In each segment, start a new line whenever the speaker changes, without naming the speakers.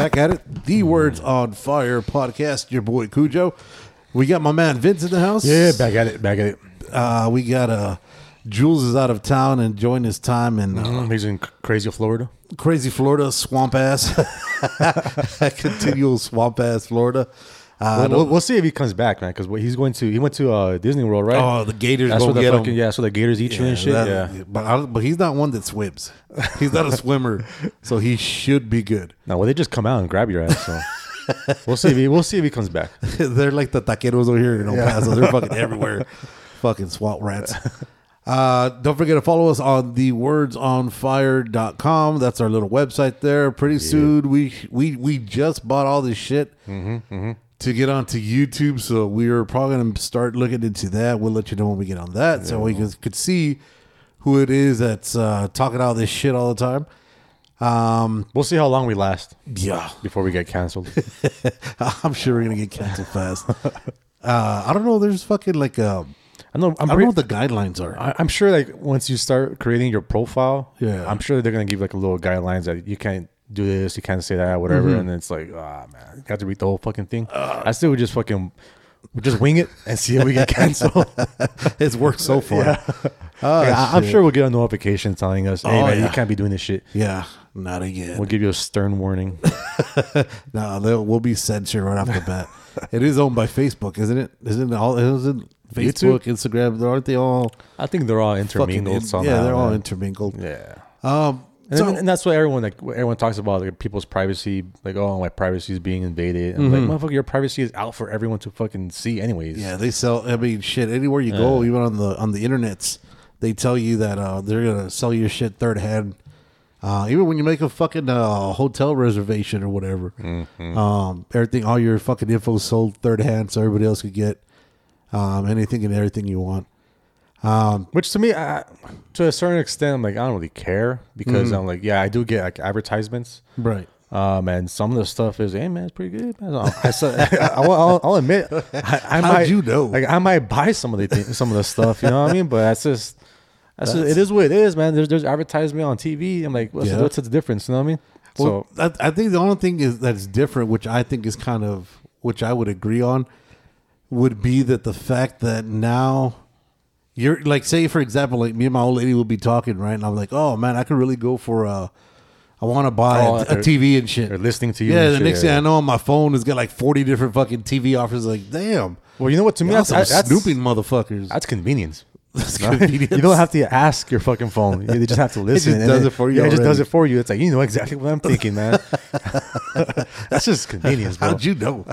Back at it. The Words on Fire podcast. Your boy Kujo. We got my man Vince in the house.
Yeah, back at it, back at it.
Uh, we got uh, Jules is out of town enjoying his time in uh,
Mm, He's in crazy Florida.
crazy Florida, swamp ass, continual swamp ass Florida. Uh,
We'll, we'll, we'll see if he comes back, man. Because he's going to he went to uh, Disney World, right?
oh, the Gators
that's
go
where the
get
fucking
him.
yeah, so the Gators eat you and shit.
that-
yeah.
but I, but he's not one that swims. He's not a swimmer, so he should be good.
No, well, they just come out and grab your ass. So we'll see if he we'll see if he comes back.
They're like the taqueros over here in El Paso. They're fucking everywhere. fucking swamp rats. Uh, don't forget to follow us on the wordsonfire.com. That's our little website there. Pretty soon we we we just bought all this shit to get onto YouTube. So we're probably gonna start looking into that. We'll let you know when we get on that. So we could, could see who it is that's uh, talking all this shit all the time. Um,
We'll see how long we last
yeah.
before we get canceled.
I'm sure we're gonna get canceled fast. Uh, I don't know. There's fucking like um,
I know.
I
I'm
don't
pretty,
know what the guidelines are.
I, I'm sure like once you start creating your profile,
Yeah.
I'm sure they're gonna give like a little guidelines that you can't do this, you can't say that, whatever.
Mm-hmm.
And it's like, ah man, you have to read the whole fucking thing.
Uh.
I still would just fucking just wing it and see if we get canceled.
it's worked so far.
Yeah.
Oh,
Like, I, am sure we'll get a notification telling us, "Hey
Oh,
man, you can't be doing this shit."
Yeah, not again.
We'll give you a stern warning.
no, they'll- we'll be censored right off the bat. it is owned by Facebook, isn't it? Isn't it all? Isn't Facebook, Instagram? Aren't they all
I think they're all intermingled
in- yeah, they're all
man.
intermingled.
yeah.
Um,
And,
so-
then- and that's what everyone like. Everyone talks about like people's privacy, like oh my privacy is being invaded. And
Mm-hmm.
like motherfucker, your privacy is out for everyone to fucking see, anyways.
yeah, they sell. I mean, shit. Anywhere you go, even on the on the internets, they tell you that uh, they're gonna sell your shit third hand. Uh, even when you make a fucking uh, hotel reservation or whatever,
Mm-hmm.
um, everything, all your fucking info sold third hand, so everybody else could get um, anything and everything you want. Um,
Which to me, I, to a certain extent, I'm like I don't really care because
Mm-hmm.
I'm like, yeah, I do get like advertisements.
right.
Um, and some of the stuff is, hey man, it's pretty good. Man. I, I, saw- I, will I'll, I'll admit, I, I might,
you know?
Like I might buy some of the thing, some of the stuff, you know what I mean? But that's just, that's, just, it is what it is, man. There's there's advertisement on TV. I'm like, what's,
Yeah.
the, what's the difference? You know what I mean?
Well,
so
I, I think the only thing is that's different, which I think is kind of, which I would agree on, would be that the fact that now you're like, say for example, like me and my old lady will be talking, right, and I'm like, oh man, I could really go for a, I want to buy
Oh,
a, a TV and shit.
they're listening to you
Yeah, the
shit,
next
yeah,
thing I know, on my phone has got like 40 different fucking TV offers. Like, damn,
well, you know what? To me, that's that's
snooping motherfuckers.
That's convenience.
That's
No?
convenience.
You don't have to ask your fucking phone. You just have to listen.
just does it for you
Yeah, it just does it for you. It's like you know exactly what I'm thinking, man. That's just convenience, bro.
How'd you know?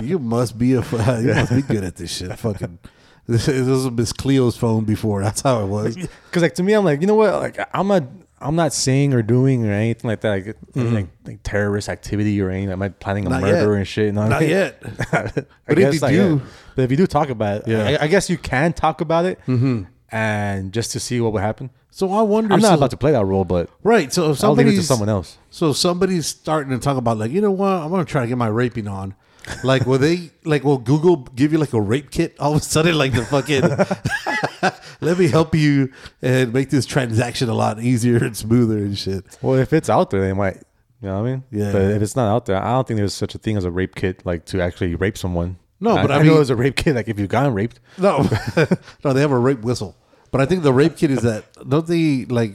you must be a you must be good at this shit. Fucking this, this was Miss Cleo's phone before. That's how it was.
Because like to me, I'm like, you know what? Like I'm not, I'm not saying or doing or anything like that, like, like, like terrorist activity or anything. I'm not planning a
Mm-hmm. Not
murder
yet.
and shit. You know what I
Not
mean?
yet.
but
if you do-
but if you do talk about it,
Yeah.
I, I guess you can talk about it, and just to see what would happen.
So I wonder.
I'm not
so-
about to play that role, but
right. So if
I'll leave it to someone else.
so somebody's starting to talk about like you know what I'm gonna try to get my raping on. Like will they like will Google give you like a rape kit all of a sudden like the fucking let me help you and make this transaction a lot easier and smoother and shit.
Well, if it's out there, they might. You know what I mean?
Yeah.
But if it's not out there, I don't think there's such a thing as a rape kit, like to actually rape someone.
No, but I
know
mean-
there's a rape kit, like if you've gotten raped.
No, no, they have a rape whistle. But I think the rape kit is that don't they like?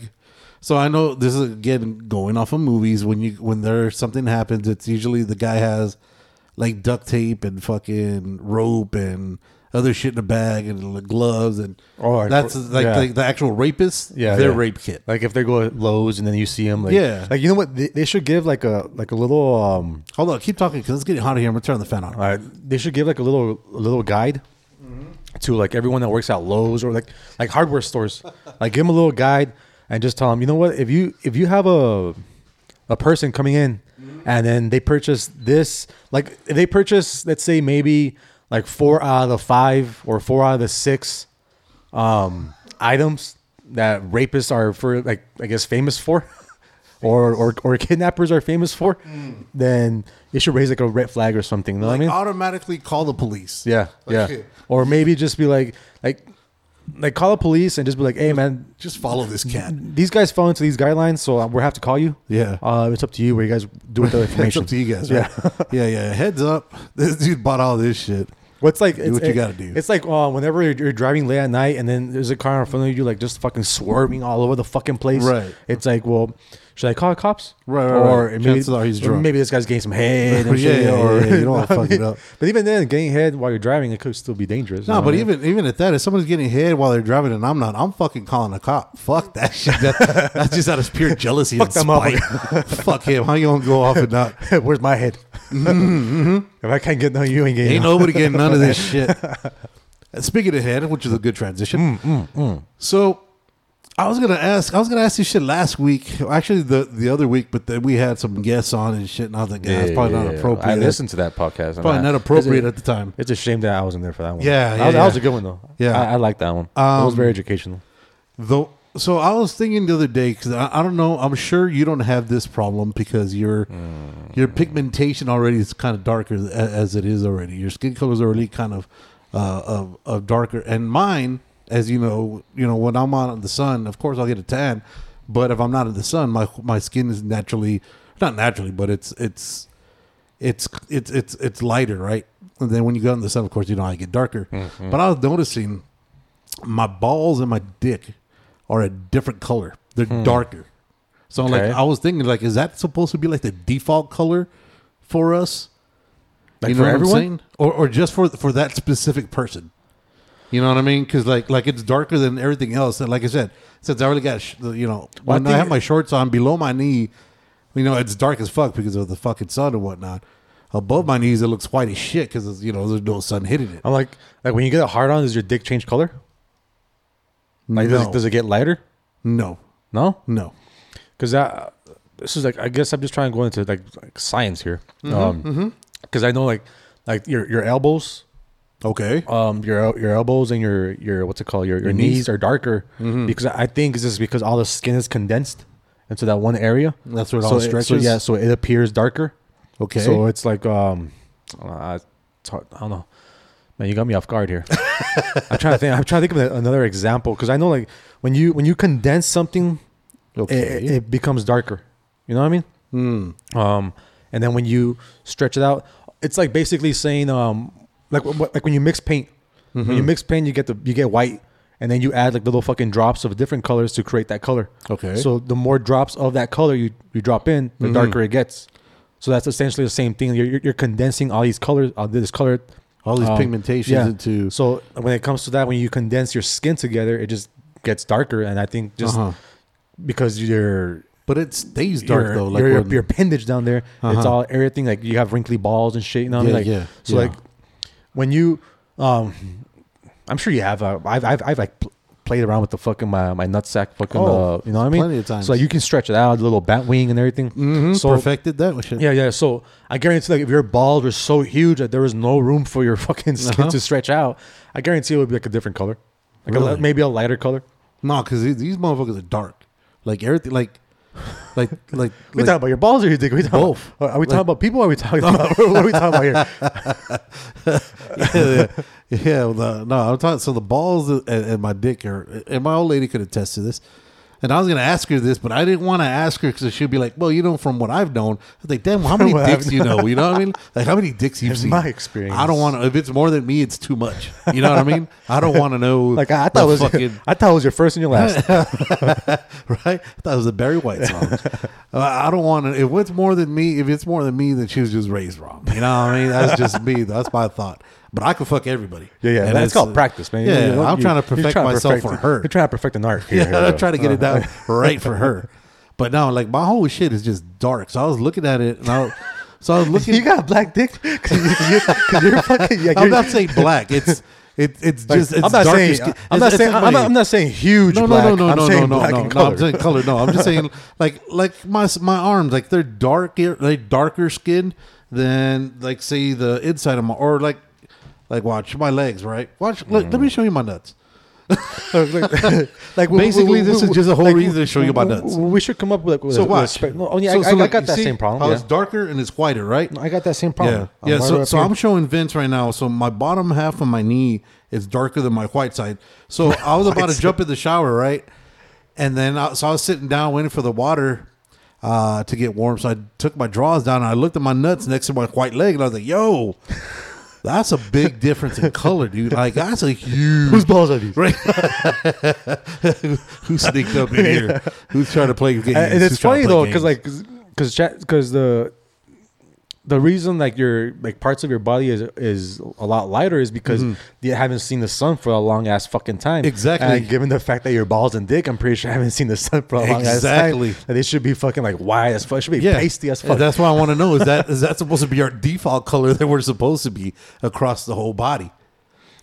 So I know this is again going off of movies. When you when there something happens, it's usually the guy has like duct tape and fucking rope and other shit in a bag and like gloves and
Oh, like-
that's like
yeah.
the, the actual rapist.
Yeah,
their
yeah.
rape kit.
Like if they go at Lowe's and then you see them, like
Yeah.
like you know what? They, they should give like a like a little um,
Hold on, keep talking because it's getting hot here. I'm gonna turn the fan on.
uh, they should give like a little a little guide to like everyone that works at Lowe's or like like hardware stores. like give them a little guide and just tell them, you know what? If you if you have a a person coming in and then they purchase this. Like they purchase, let's say maybe like four out of the five or four out of the six um, items that rapists are for like I guess famous for. Or, or, or kidnappers are famous for, then it should raise like a red flag or something. You know
Like
what I mean?
automatically call the police.
Yeah,
Like,
yeah. Or maybe just be like, like, like call the police and just be like, hey man,
Just follow this cat.
these guys fall into these guidelines, so we have to call you.
Yeah.
Uh, it's up to you where you guys do with the
It's
information.
up to you guys. Right? Yeah. yeah, yeah. Heads up. This dude bought all this shit.
What's like? it's,
what you gotta do.
It's like uh, whenever you're, you're driving late at night and then there's a car in front of you, like just fucking swerving all over the fucking place.
Right.
It's like, well, should I call the cops?
Right, right,
Or
right.
maybe,
Chances are he's drunk.
Maybe this guy's getting some head. And
Yeah,
shit,
yeah,
or
yeah. You don't wanna fuck it up.
But even then, getting head while you're driving, it could still be dangerous. you
No,
know
but
I mean?
even even at that, if someone's getting head while they're driving and I'm not, I'm fucking calling a cop. Fuck that shit. That, that's just out of pure jealousy and
Fuck them up.
spite. Fuck him. How you gonna go off and not?
Where's my head? Mm-hmm, mm-hmm. If I can't get none, you ain't getting
Ain't
none.
nobody getting none of this shit. Speaking of head, which is a good transition.
Mm, mm, mm.
So, I was gonna ask. I was gonna ask this shit last week. Actually, the the other week, but then we had some guests on and shit. And I was like, yeah, it's probably not appropriate.
I listened to that podcast. and
Probably
I-
not appropriate at the time.
it's a shame that I wasn't there for that one.
Yeah,
that,
yeah,
was, that was a good one though.
Yeah.
I, I like that one. it was very
Um,
educational.
Though, so I was thinking the other day because I, I don't know. I'm sure you don't have this problem because your
Mm.
your pigmentation already is kind of darker a- as it is already. Your skin color is already kind of uh, of, of darker, and mine, as you know, you know when I'm out in the sun, of course I'll get a tan. But if I'm not in the sun, my my skin is naturally not naturally, but it's it's it's it's it's it's lighter, right? And then when you go in the sun, of course, you know I get darker.
Mm-hmm.
But I was noticing my balls and my dick are a different color. They're darker. So
Hmm. Okay.
like I was thinking like is that supposed to be like the default color for us?
Like
you know
for everyone?
Or or just for for that specific person? You know what I mean? Cuz like like it's darker than everything else. And like I said, since I already got sh- the- you know
Well, I
when I, have my shorts on below my knee, you know it's dark as fuck because of the fucking sun and whatnot. Above my knees, it looks white as shit because you know there's no sun hitting it.
I'm like, like when you get a hard on, does your dick change color? Like, does, it, does it get lighter?
no,
No,
no.
because that this is like I guess I'm just trying to go into like, like science here.
Mm-hmm,
Um, because I know like like your your elbows,
Okay.
um, your your elbows and your your what's it called your your
knees?
knees are darker because I think it's just because all the skin is condensed into that one area.
That's where it
so
all
it- so
stretches?
yeah, so it appears darker.
Okay.
So it's like um, hard- I don't know. Man, you got me off guard here. I'm trying to think. I'm trying to think of another example because I know like when you when you condense something,
okay.
it, it becomes darker. You know what I mean?
Hmm.
Um, and then when you stretch it out, it's like basically saying um, like like when you mix paint. When you
Mm-hmm.
mix paint, you get the you get white, and then you add like little fucking drops of different colors to create that color.
Okay.
So the more drops of that color you you drop in,
Mm-hmm.
the darker it gets. So that's essentially the same thing. You're, you're, you're condensing all these colors, all this color,
all these
um,
pigmentations
yeah.
into
So when it comes to that, when you condense your skin together, it just gets darker. And I think just
Uh-huh.
because you're
but it stays dark
your,
though. Like
your, your, your appendage down there, it's
Uh-huh.
all everything like you have wrinkly balls and shit. You know what I mean?
Yeah,
Like,
yeah,
So
yeah.
like when you, um, I'm sure you have. Uh, I've I've I've like pl- played around with the fucking my my nutsack fucking.
Oh,
uh, you know what I mean?
plenty of times.
So like, you can stretch it out, a little bat wing and everything.
Mhm,
So
perfected that shit.
yeah, yeah. So I guarantee, like, if your balls were so huge that there was no room for your fucking skin
Uh-huh.
to stretch out, I guarantee it would be like a different color, like
Really?
li- maybe a lighter color.
No, because these motherfuckers are dark. Like everything, like, like, like.
We
like
talking about your balls or your dick? We talking
Both.
About, are we talking
Like-
about people? Or are we talking about what are we talking about here?
yeah, yeah, yeah. well, no, I'm talking. So the balls and, and my dick are, and my old lady could attest to this. And I was gonna ask her this, but I didn't want to ask her because she'd be like, "Well, you know, from what I've known." I was like, "Damn, how many dicks
I've
you know? You know what I mean? Like, how many dicks you've seen?
In
seen?"
my experience.
I don't want to. If it's more than me, it's too much. You know what I mean? I don't want to know.
Like I, I
the
thought it was,
fucking-
I thought it was your first and your last.
right? I thought it was a Barry White song. uh, I don't want to. If it's more than me, if it's more than me, then she was just raised wrong. You know what I mean? That's just me. That's my thought. But I could fuck everybody.
Yeah, yeah.
And
That's
it's,
called
uh,
practice, man.
Yeah,
You know,
I'm
you-
trying to perfect
trying to
myself
perfect-
for her.
You're trying to perfect an art. Here,
Yeah,
here,
I'm trying to get it down right for her. But no, like my whole shit is just dark. So I was looking at it, and I, was- so I was looking.
You got a black dick because you, are fucking. Yeah,
I'm not saying black. It's It, it's
Like,
just it's
I'm not saying
skin-
I'm not
it's-
saying
it's
I'm not. I'm not saying huge
no,
black.
no, no, no,
I'm
no, no, no, no, no. I'm saying color. No, I'm just saying like like my my arms, like they're darker, like darker skinned than like say the inside of my or like like watch my legs, right? Watch. Look, let me show you my nuts.
like, like
Basically, this is just a whole
like,
reason to show you my nuts.
We should come up with, with
So
a,
watch.
no, oh yeah,
So-
I,
so
I,
look,
got that
see
same problem.
How
Yeah.
it's darker and it's whiter, right?
I got that same problem.
Yeah, yeah. So, so. I'm showing Vince right now. So my bottom half of my knee is darker than my white side. So I was about to jump in the shower, right? And then I, so I was sitting down waiting for the water uh, to get warm. So I took my drawers down and I looked at my nuts next to my white leg, and I was like, "Yo." That's a big difference in color, dude. Like that's a huge.
Whose balls are these?
Right? Who sneaked up in here? Who's trying to play games?
and it's funny though because like because because the the reason like your like parts of your body is is a lot lighter is because you haven't seen the sun for a long ass fucking time.
Mm-hmm. Exactly.
And given the fact that your balls and dick, I'm pretty sure I haven't seen the sun for a long ass time. Exactly. They should be fucking like white as fuck. It should be pasty as
And
fuck.
That's what I want to know. Is that is that supposed to be our default color that we're supposed to be across the whole body?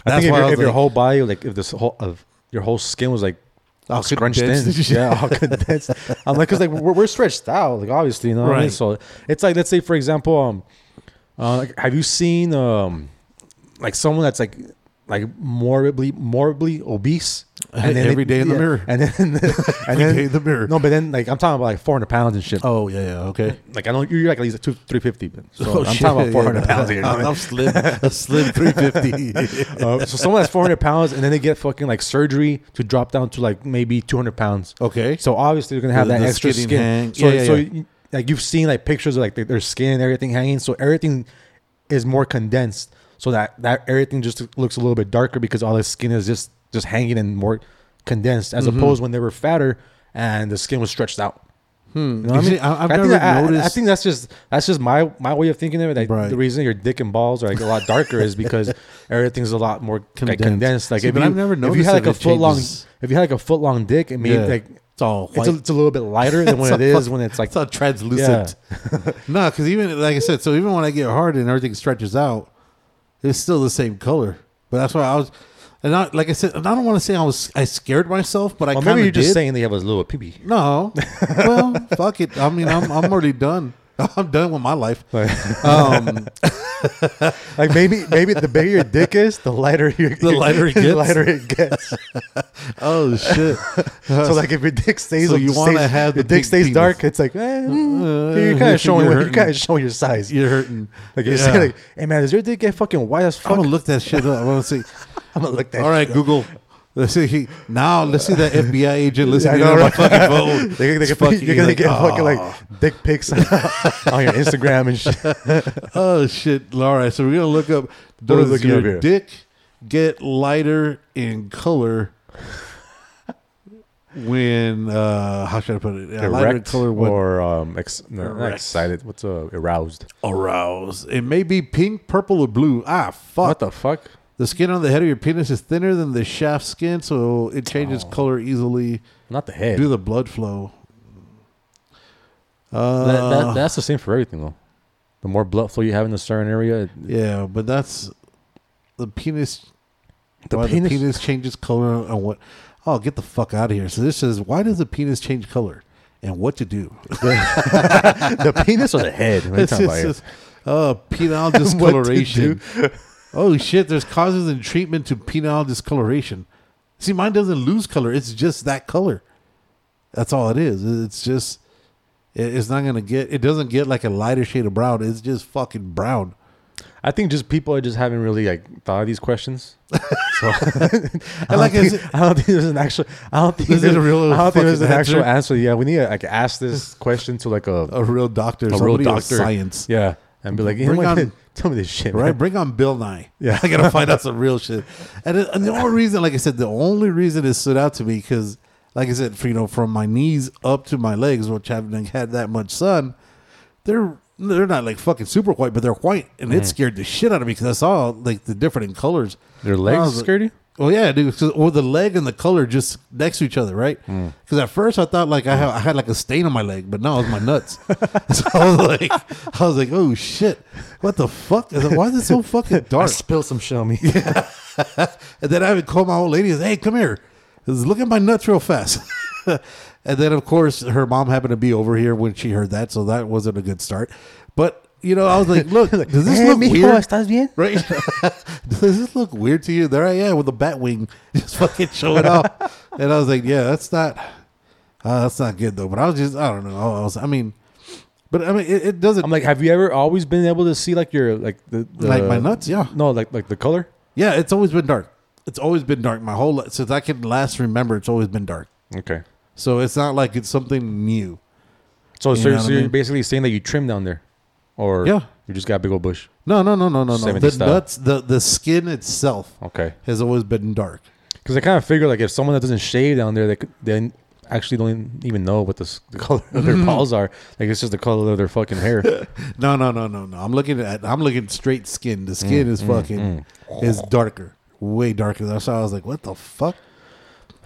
I think if,
why
if your whole body, like if this whole of your whole skin was like
All
scrunched in,
condensed.
yeah, all condensed. I'm like, cause like we're, we're stretched out, like obviously, you know what I mean.
Right.
So it's like, let's say for example, um, uh, like, have you seen um, like someone that's like like morbidly morbidly obese and then
Every day in the mirror.
and then and
Every
then
day in the mirror.
No, but then like I'm talking about like 400 pounds and shit.
Oh yeah, yeah, okay.
Like I know you're like at least two, 350. but- So
Oh,
I'm
shit,
talking about 400
yeah.
pounds here. you I mean?
I'm slim, a slim 350.
Uh, so someone that's 400 pounds and then they get fucking like surgery to drop down to like maybe 200 pounds.
Okay.
So obviously they're gonna have
The-
that
the
extra
skin hang.
So
Yeah, yeah,
so
yeah.
you- like you've seen like pictures of like their- their skin and everything hanging. So everything is more condensed. So that that everything just looks a little bit darker because all the skin is just just hanging and more condensed as
Mm-hmm.
opposed when they were fatter and the skin was stretched out. You know I mean?
I- I've
think
never
that- I- I, think that's just that's just my my way of thinking of it. Like
Right.
the reason your dick and balls are like a lot darker is because everything's a lot more condensed. Like
Condensed.
Like
See,
if
but
you
I've never
if you had like a foot long if you had like a foot long dick, it made
Yeah.
like
It's all
it's a, it's a little bit lighter than what it is when it's like
it's all translucent. no, because even like I said, so even when I get hard and everything stretches out, it's still the same color. But that's why I was, and I, like I said, and I don't want to say I was I scared myself, but I
Well,
kind
maybe you're just saying they have a little pee
No, well, fuck it. I mean, I'm I'm already done. I'm done with my life. Um,
Like maybe maybe the bigger your dick is, the lighter your
The lighter it
the
gets?
lighter it gets.
oh shit!
so like if your dick stays,
So you wanna
stays-
have the
dick stays
penis.
dark, it's like eh, mm,
Uh,
you're kind of showing
you're
you're kind of showing your size.
You're hurting.
Like you're
Yeah.
saying, like, hey man, does your dick get fucking white as fuck?
I'm gonna look that shit up. I want to see.
I'm gonna look that.
All right. Google. Let's see. Now let's see that FBI agent listening
Yeah, know,
to my
right?
fucking phone.
They, they, can-
fucking
you're gonna
like,
get fucking
"Oh."
like dick pics on your Instagram and shit.
Oh shit! All right, so we're gonna look up.
What are we
Does your
up
dick get lighter in color when? uh How should I put it? Yeah, lighter in color when
or um, ex- no, excited. What's uh, aroused?
aroused. It may be pink, purple, or blue. Ah, fuck.
What the fuck?
The skin on the head of your penis is thinner than the shaft skin, so it changes
Oh.
color easily
Not the head.
due to the blood flow. Uh,
that, that, that's the same for everything though. The more blood flow you have in the certain area, it-
yeah, but that's the penis.
The
why
penis-
the penis changes color and what? Oh, get the fuck out of here! So this says why does the penis change color and what to do?
the penis or the head? What are you
It's
talking about here?
this, uh, penile
What to
discoloration. Oh shit! There's causes and treatment to penile discoloration. See, mine doesn't lose color; it's just that color. That's all it is. It's just it- it's not gonna get. It doesn't get like a lighter shade of brown. It's just fucking brown.
I think just people are just haven't really like thought of these questions. So I, don't
like
think,
said-
I don't think there's an actual. I don't think there's
a real
I don't think there's an actual
answer?
Yeah, we need to like ask this question to like a,
A real doctor,
a real doctor.
science,
Yeah, and be like, you
Bring on-
tell me this shit,
right?
man.
Bring on Bill Nye.
Yeah.
I gotta find out some real shit. And, it, and the only reason, like I said, the only reason it stood out to me because, like I said, for, you know, from my knees up to my legs, which haven't had that much sun, they're they're not like fucking super white, but they're white, and
Mm.
it scared the shit out of me because I saw like the different in colors. I
legs
was like-
scared you?
Oh yeah, dude. or the leg and the color just next to each other, right?
Hmm.
Because at first I thought like I, had, I had like a stain on my leg, but no, it was my nuts. so I was like, I was like, oh shit, what the fuck? I was like, Why is it so fucking
I
dark?
spilled some shit on me.
and then I would call my old lady and say, hey, come here. Just Look at my nuts real fast. and then, of course, her mom happened to be over here when she heard that. So that wasn't a good start. But, you know, I was like, look, does this
Hey,
look
mijo,
weird?
¿estás bien?
Right? Does this look weird to you? There I am with a bat wing just fucking showing off. And I was like, yeah, that's not, uh, that's not good though. But I was just, I don't know. I was, I mean, but I mean, it, it doesn't,
I'm like, have you ever always been able to see like your like the, the
like my nuts. Yeah.
No, like like the color.
Yeah. It's always been dark. It's always been dark. My whole, li- since I can last remember, it's always been dark.
Okay.
So it's not like it's something new.
So,
You
so,
know
so
what I
you're
mean?
basically saying that you trim down there, or
Yeah.
you just got a big old bush.
No, no, no, no, no, no. The
style.
nuts, the, the skin itself
Okay.
has always been dark.
Because I kind of figure like if someone that doesn't shave down there, they could, they actually don't even know what the, the color of their mm-hmm. balls are. Like it's just the color of their fucking hair.
No, no, no, no, no. I'm looking at I'm looking straight skin. The
Mm,
skin is mm, fucking mm. is darker, way darker. That's why I was like, what the fuck?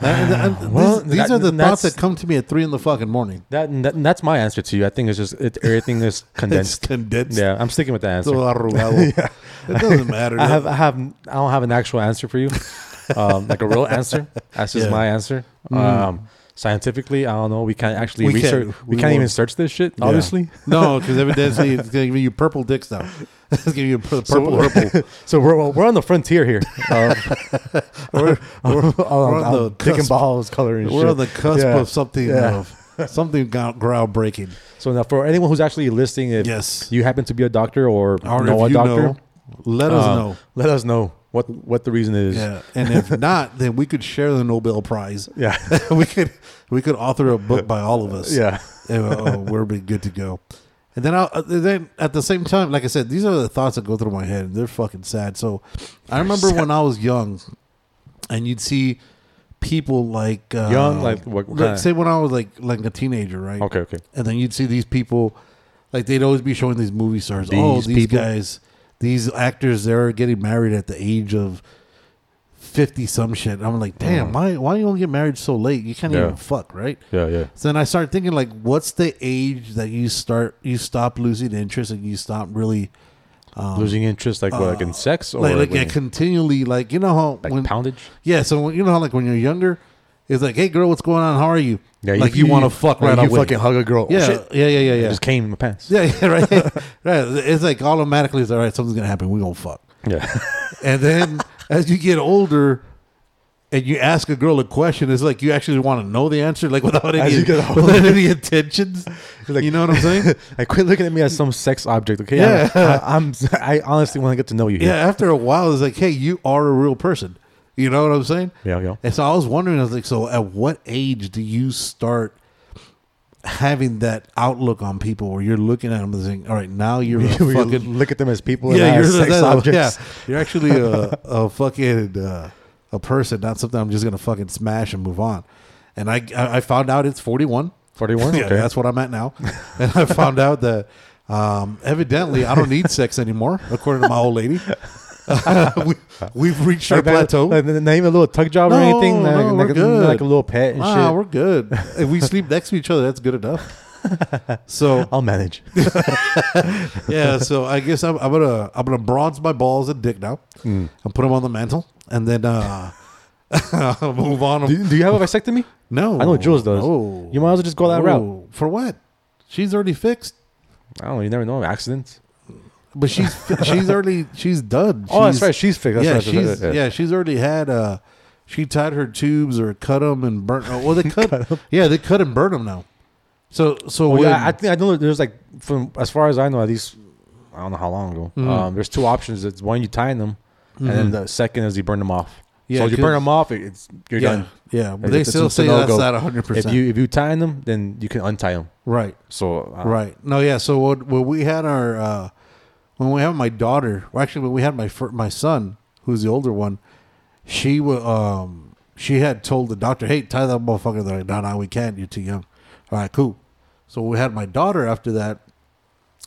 And- and- and
Well,
these, these
that-
are the thoughts that come to me at three in the fucking morning.
that, that that's my answer to you. I think it's just it, everything is
It's
condensed.
condensed.
yeah, I'm sticking with that answer.
Arrugado. It doesn't matter.
I have I have I don't have an actual answer for you, um, like a real answer. That's just
Yeah.
my answer. Um, scientifically, I don't know. We can't actually
We can't.
research. We,
We
can't even
won't.
search this shit.
Yeah.
Obviously.
no, because evidently it's gonna give you purple dicks now. It's gonna give you pur-
So-
purple, purple.
So we're we're on the frontier here. Um,
We're, we're,
on,
we're on the
on dick and
cusp.
balls color and
We're
shit.
on the cusp
Yeah.
of something
Yeah.
of something groundbreaking.
So now, for anyone who's actually listening, if
Yes.
you happen to be a doctor or,
Or
know a doctor,
know, let us
uh,
know.
Let us know what what the reason is.
Yeah, and if not, then we could share the Nobel Prize.
Yeah.
we could we could author a book by all of us.
Yeah.
and, uh, we'll be good to go. And then, I'll, uh, then at the same time, like I said, these are the thoughts that go through my head. They're fucking sad. So I remember when I was young, and you'd see people like uh,
Young? Like what- what
like, say when I was like like a teenager, right?
Okay. Okay.
and then you'd see these people like they'd always be showing these movie stars oh
These
these
people?
guys these actors they're getting married at the age of 50 some shit i'm like damn why why you don't get married so late you can't.
Yeah.
even fuck right
Yeah. Yeah.
so then i started thinking like what's the age that you start you stop losing interest and you stop really
Losing interest, like what, like in sex or
Um, uh, like, like yeah,
you-
continually like you know how
like
when
poundage.
yeah so when, you know how like when you're younger it's like hey girl what's going on how are you
Yeah,
like you, want to fuck
like
right
You
away
fucking hug a girl. Oh,
yeah,
shit.
yeah yeah yeah yeah
just came in my pants.
Yeah, yeah, right. right. It's like automatically it's all right, something's gonna happen, we gonna fuck.
Yeah.
And then as you get older and you ask a girl a question, it's like you actually want to know the answer, like without any without any intentions.
Like-
you know what I'm saying?
like quit looking at me as some sex object. Okay.
Yeah.
I, I'm. I honestly want to get to know you.
yeah, after a while it's like, hey, you are a real person. You know what I'm saying?
Yeah. Yeah.
And so I was wondering, I was like, so at what age do you start having that outlook on people where you're looking at them and saying, all right, now you're a
You
fucking
look at them as people.
yeah,
and
you're
sex
that-
objects.
Yeah, you're actually a, a fucking uh, a person, not something I'm just gonna fucking smash and move on. And I I found out it's 41.
Forty-one.
Yeah,
okay.
that's what I'm at now. and I found out that um, evidently I don't need sex anymore, according to my old lady. we, we've reached our
Like
plateau.
Like, not even a little tug job or
No,
anything. Like,
no, we're
like, a,
good.
like a little pet and
Wow,
shit.
we're good. If we sleep next to each other, that's good enough. So
I'll manage.
yeah, so I guess I'm, I'm gonna I'm gonna bronze my balls and dick now
Mm.
and put them on the mantle, and then uh, I'll move on.
do, do you have a vasectomy?
no,
I know Jules does.
No.
You might as well just go that route.
For what? She's already fixed,
I don't know. You never know. Accidents.
But she's she's already she's done.
Oh, that's right. She's fixed. That's
yeah,
right.
she's
that's
yeah. she's already had uh, she tied her tubes or cut them and burnt. Oh, well, they cut. yeah, they cut and burn them now. So so
Well,
when,
yeah, I think I know there's like from as far as I know, at least I don't know how long ago.
Mhm.
Um, there's two options. It's one you tie them, and then the second is you burn them off.
Yeah,
so if you burn them off, it's you're
yeah,
done.
yeah, but they still say that's not hundred
If
percent.
you if you tie them, then you can untie them.
right.
So uh,
Right. No, yeah. So what, when we had our, uh, when we had my daughter, well, actually, when we had my fir- my son, who's the older one, she wa um, she had told the doctor, "Hey, tie that motherfucker." They're like, "No, no, we can't. You're too young." All right, cool. So we had my daughter after that.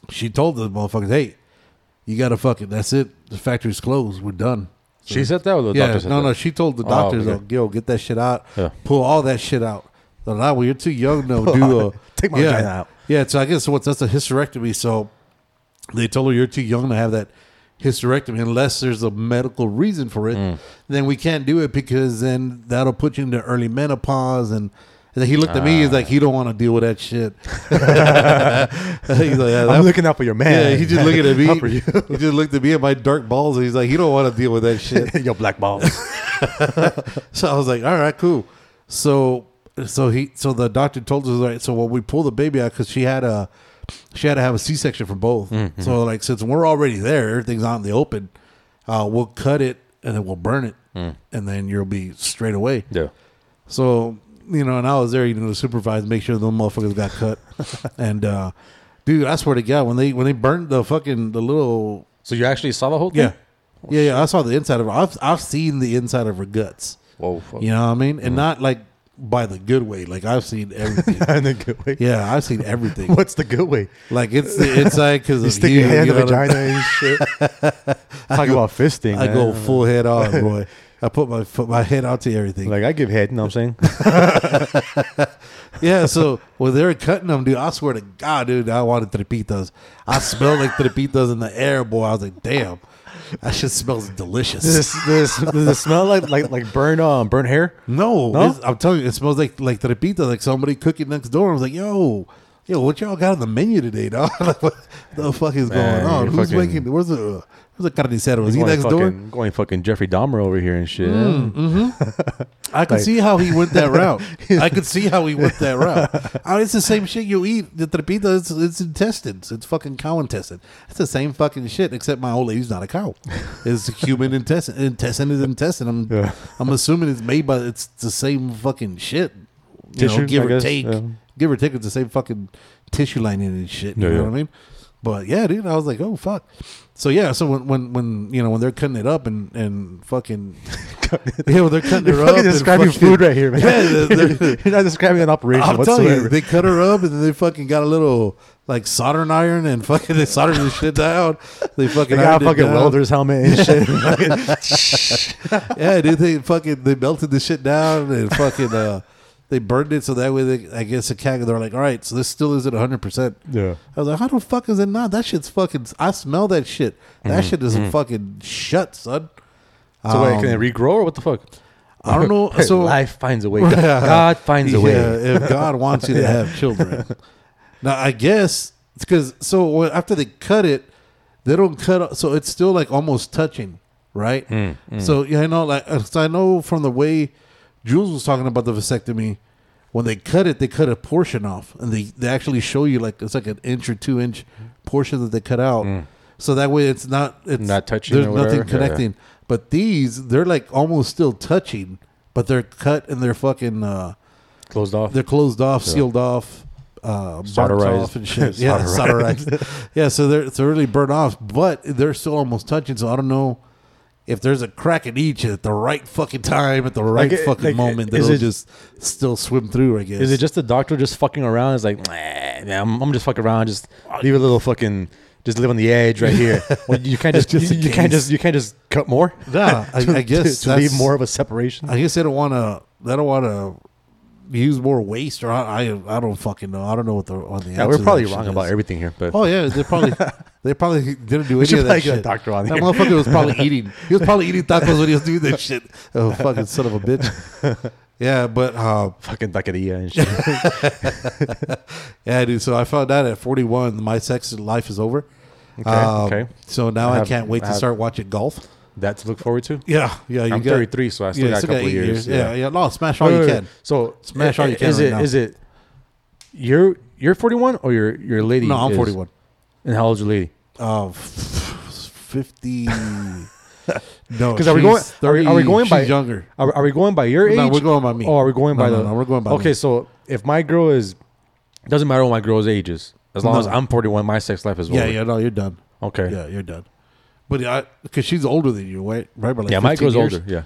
She told the motherfuckers, "Hey, you gotta fucking. That's it. The factory's closed. We're done." So-
She said that, or the
yeah,
doctor said
no,
that?
no. She told the
Oh,
doctors,
okay.
"Yo, get that shit out.
Yeah.
Pull all that shit out." They're like, well, you're too young to do a
Take my
yeah.
out.
Yeah, so I guess what's that's a hysterectomy. So they told her you're too young to have that hysterectomy unless there's a medical reason for it.
Mm.
Then we can't do it because then that'll put you into early menopause and. and he looked at me. He's like, he don't want to deal with that shit. he's like, yeah,
I'm looking out for your man.
yeah, he just looking at me.
Out for you.
he just looked at me and my dark balls. And he's like, he don't want to deal with that shit.
your black balls.
So I was like, all right, cool. So so he so the doctor told us right. So when we pull the baby out because she had a she had to have a C section for both.
Mm-hmm.
So like since we're already there, everything's out in the open. Uh, we'll cut it and then we'll burn it,
Mm.
and then you'll be straight away.
yeah.
So you know, and I was there, you know, to supervise, make sure the motherfuckers got cut. and uh, dude, I swear to God, when they when they burned the fucking the little
So you actually saw the whole thing?
yeah. Yeah, yeah, I saw the inside of her. I've I've seen the inside of her guts.
Whoa. Fuck.
You know what I mean?
Mm.
And not like by the good way. Like I've seen everything.
In the good way.
yeah, I've seen everything.
What's the good way?
Like it's the inside because
You
of
stick
you,
your hand in the
know what I
vagina and shit. Talk about fisting.
I
man.
go full head on, boy. I put my put my head out to everything.
Like I give head, you know what I'm saying?
yeah, so when they were cutting them, dude, I swear to God, dude, I wanted tripitas. I smelled like tripitas in the air, boy. I was like, damn, that shit smells delicious.
does, this, does it smell like like like burn um burn hair?
No,
No?
it's- I'm telling you, it smells like like tripitas, like somebody cooking next door. I was like, yo, yo, what y'all got on the menu today, dog? like, what the fuck is
Man,
going on?
you're
Who's
fucking-
making? Where's the where's the carnicero? Is he next door?
Going fucking Jeffrey Dahmer over here and shit. Mm, mm-hmm.
I could
like-
see how he went that route. I could see how he went that route. I mean, it's the same shit you eat. The tripita, it's, it's intestines. It's fucking cow intestine. It's the same fucking shit, except my old lady's not a cow. It's human intestine. Intestine is intestine. I'm,
Yeah.
I'm assuming it's made by, it's the same fucking shit. You
Tissue,
know, give
I
or
guess,
take.
yeah.
Give or take, it's the same fucking tissue lining and shit. You
Yeah,
know what I mean? But yeah, dude, I was like, oh fuck. So yeah, so when when when you know when they're cutting it up and and fucking yeah, when they're cutting
You're
her up,
describing
fucking-
food right here, man.
Yeah, they're- they're-
You're not describing an operation
I'm telling you, they cut her up and then they fucking got a little like soldering iron and fucking they soldered the shit down. They fucking
They got a fucking
down.
welder's helmet and shit.
Yeah, dude, they fucking they melted the shit down and fucking uh they burned it so that way they I guess the cat they're like, all right, so this still isn't hundred percent.
yeah.
I was like, how the fuck is it not? That shit's fucking. I smell that shit. That shit is fucking shut, son.
Mm-hmm. So wait,
Um,
can it regrow or what the fuck?
I don't know. So
life finds a way. God finds a way.
Yeah, if God wants you to have children. Now I guess it's because so after they cut it, they don't cut. So it's still like almost touching, right?
Mm,
So yeah, I know. Like uh, so I know from the way Jules was talking about the vasectomy. When they cut it, they cut a portion off, and they, they actually show you like it's like an inch or two inch portion that they cut out. So that way it's not it's
Mm. Not touching
There's nothing
whatever? Yeah, yeah.
connecting. But these, they're like almost still touching, but they're cut and they're fucking uh,
Closed off.
they're closed off, sealed off, uh, burnt off and shit. yeah,
solderized.
yeah, so they're it's really burnt off, but they're still almost touching. So I don't know if there's a crack in each at the right fucking time at the right
Like,
fucking
like,
moment.
is
That'll
it-
just still swim through. I guess.
Is it just the doctor just fucking around? It's like, nah, yeah, I'm, I'm just fucking around. Just leave a little fucking, just live on the edge right here. Well, you can't just,
Just
you, you can't just, you can't just cut more.
Yeah, I,
To-
I guess
to, to leave more of a separation.
I guess they don't want to. They don't want to use more waste, or I, I, I don't fucking know. I don't know what the on the.
yeah,
answer
we're probably wrong
shit
about everything here, but
Oh yeah, they're probably they probably didn't do any of that
probably get a
shit.
doctor on
that
here.
motherfucker was probably eating. He was probably eating tacos when he was doing that shit. Oh fucking son of a bitch. Yeah, but uh,
fucking taqueria and shit.
yeah, dude. So I found out at 41, my sex life is over.
Okay,
Um,
okay.
So now
I
I, can't wait
I
to start watching golf.
That to look forward to.
Yeah, yeah. You
I'm
got,
33, so I still
yeah,
got a couple
eight
of years.
Yeah, yeah. No, smash all
Wait,
you
wait,
can.
So
Smash all you can
Is
right
it?
now.
Is it? You're you're 41 or your your lady?
No, I'm
is?
41.
And how old's your lady?
F- 50. no,
Because are we going?
she's
Are we, are we
30
going by
younger?
Are, are we going by your age?
No, we're going by me.
Or are we going
No,
by
no,
the?
no, we're going by
Okay,
me.
so if my girl is, doesn't matter what my girl's age is, as long
No.
as I'm 41, my sex life is
Yeah,
over.
yeah. No, you're done.
Okay.
Yeah, you're done. But I, because she's older than you, right? Right, by like
yeah, my
15
girl's
years.
older. Yeah.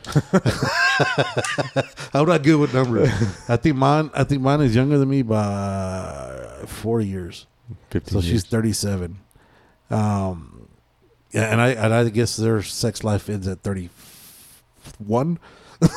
I'm not good with numbers. I think mine. I think mine is younger than me by four years.
15
So
years.
she's 37. Um, yeah, and I and I guess their sex life ends at 31.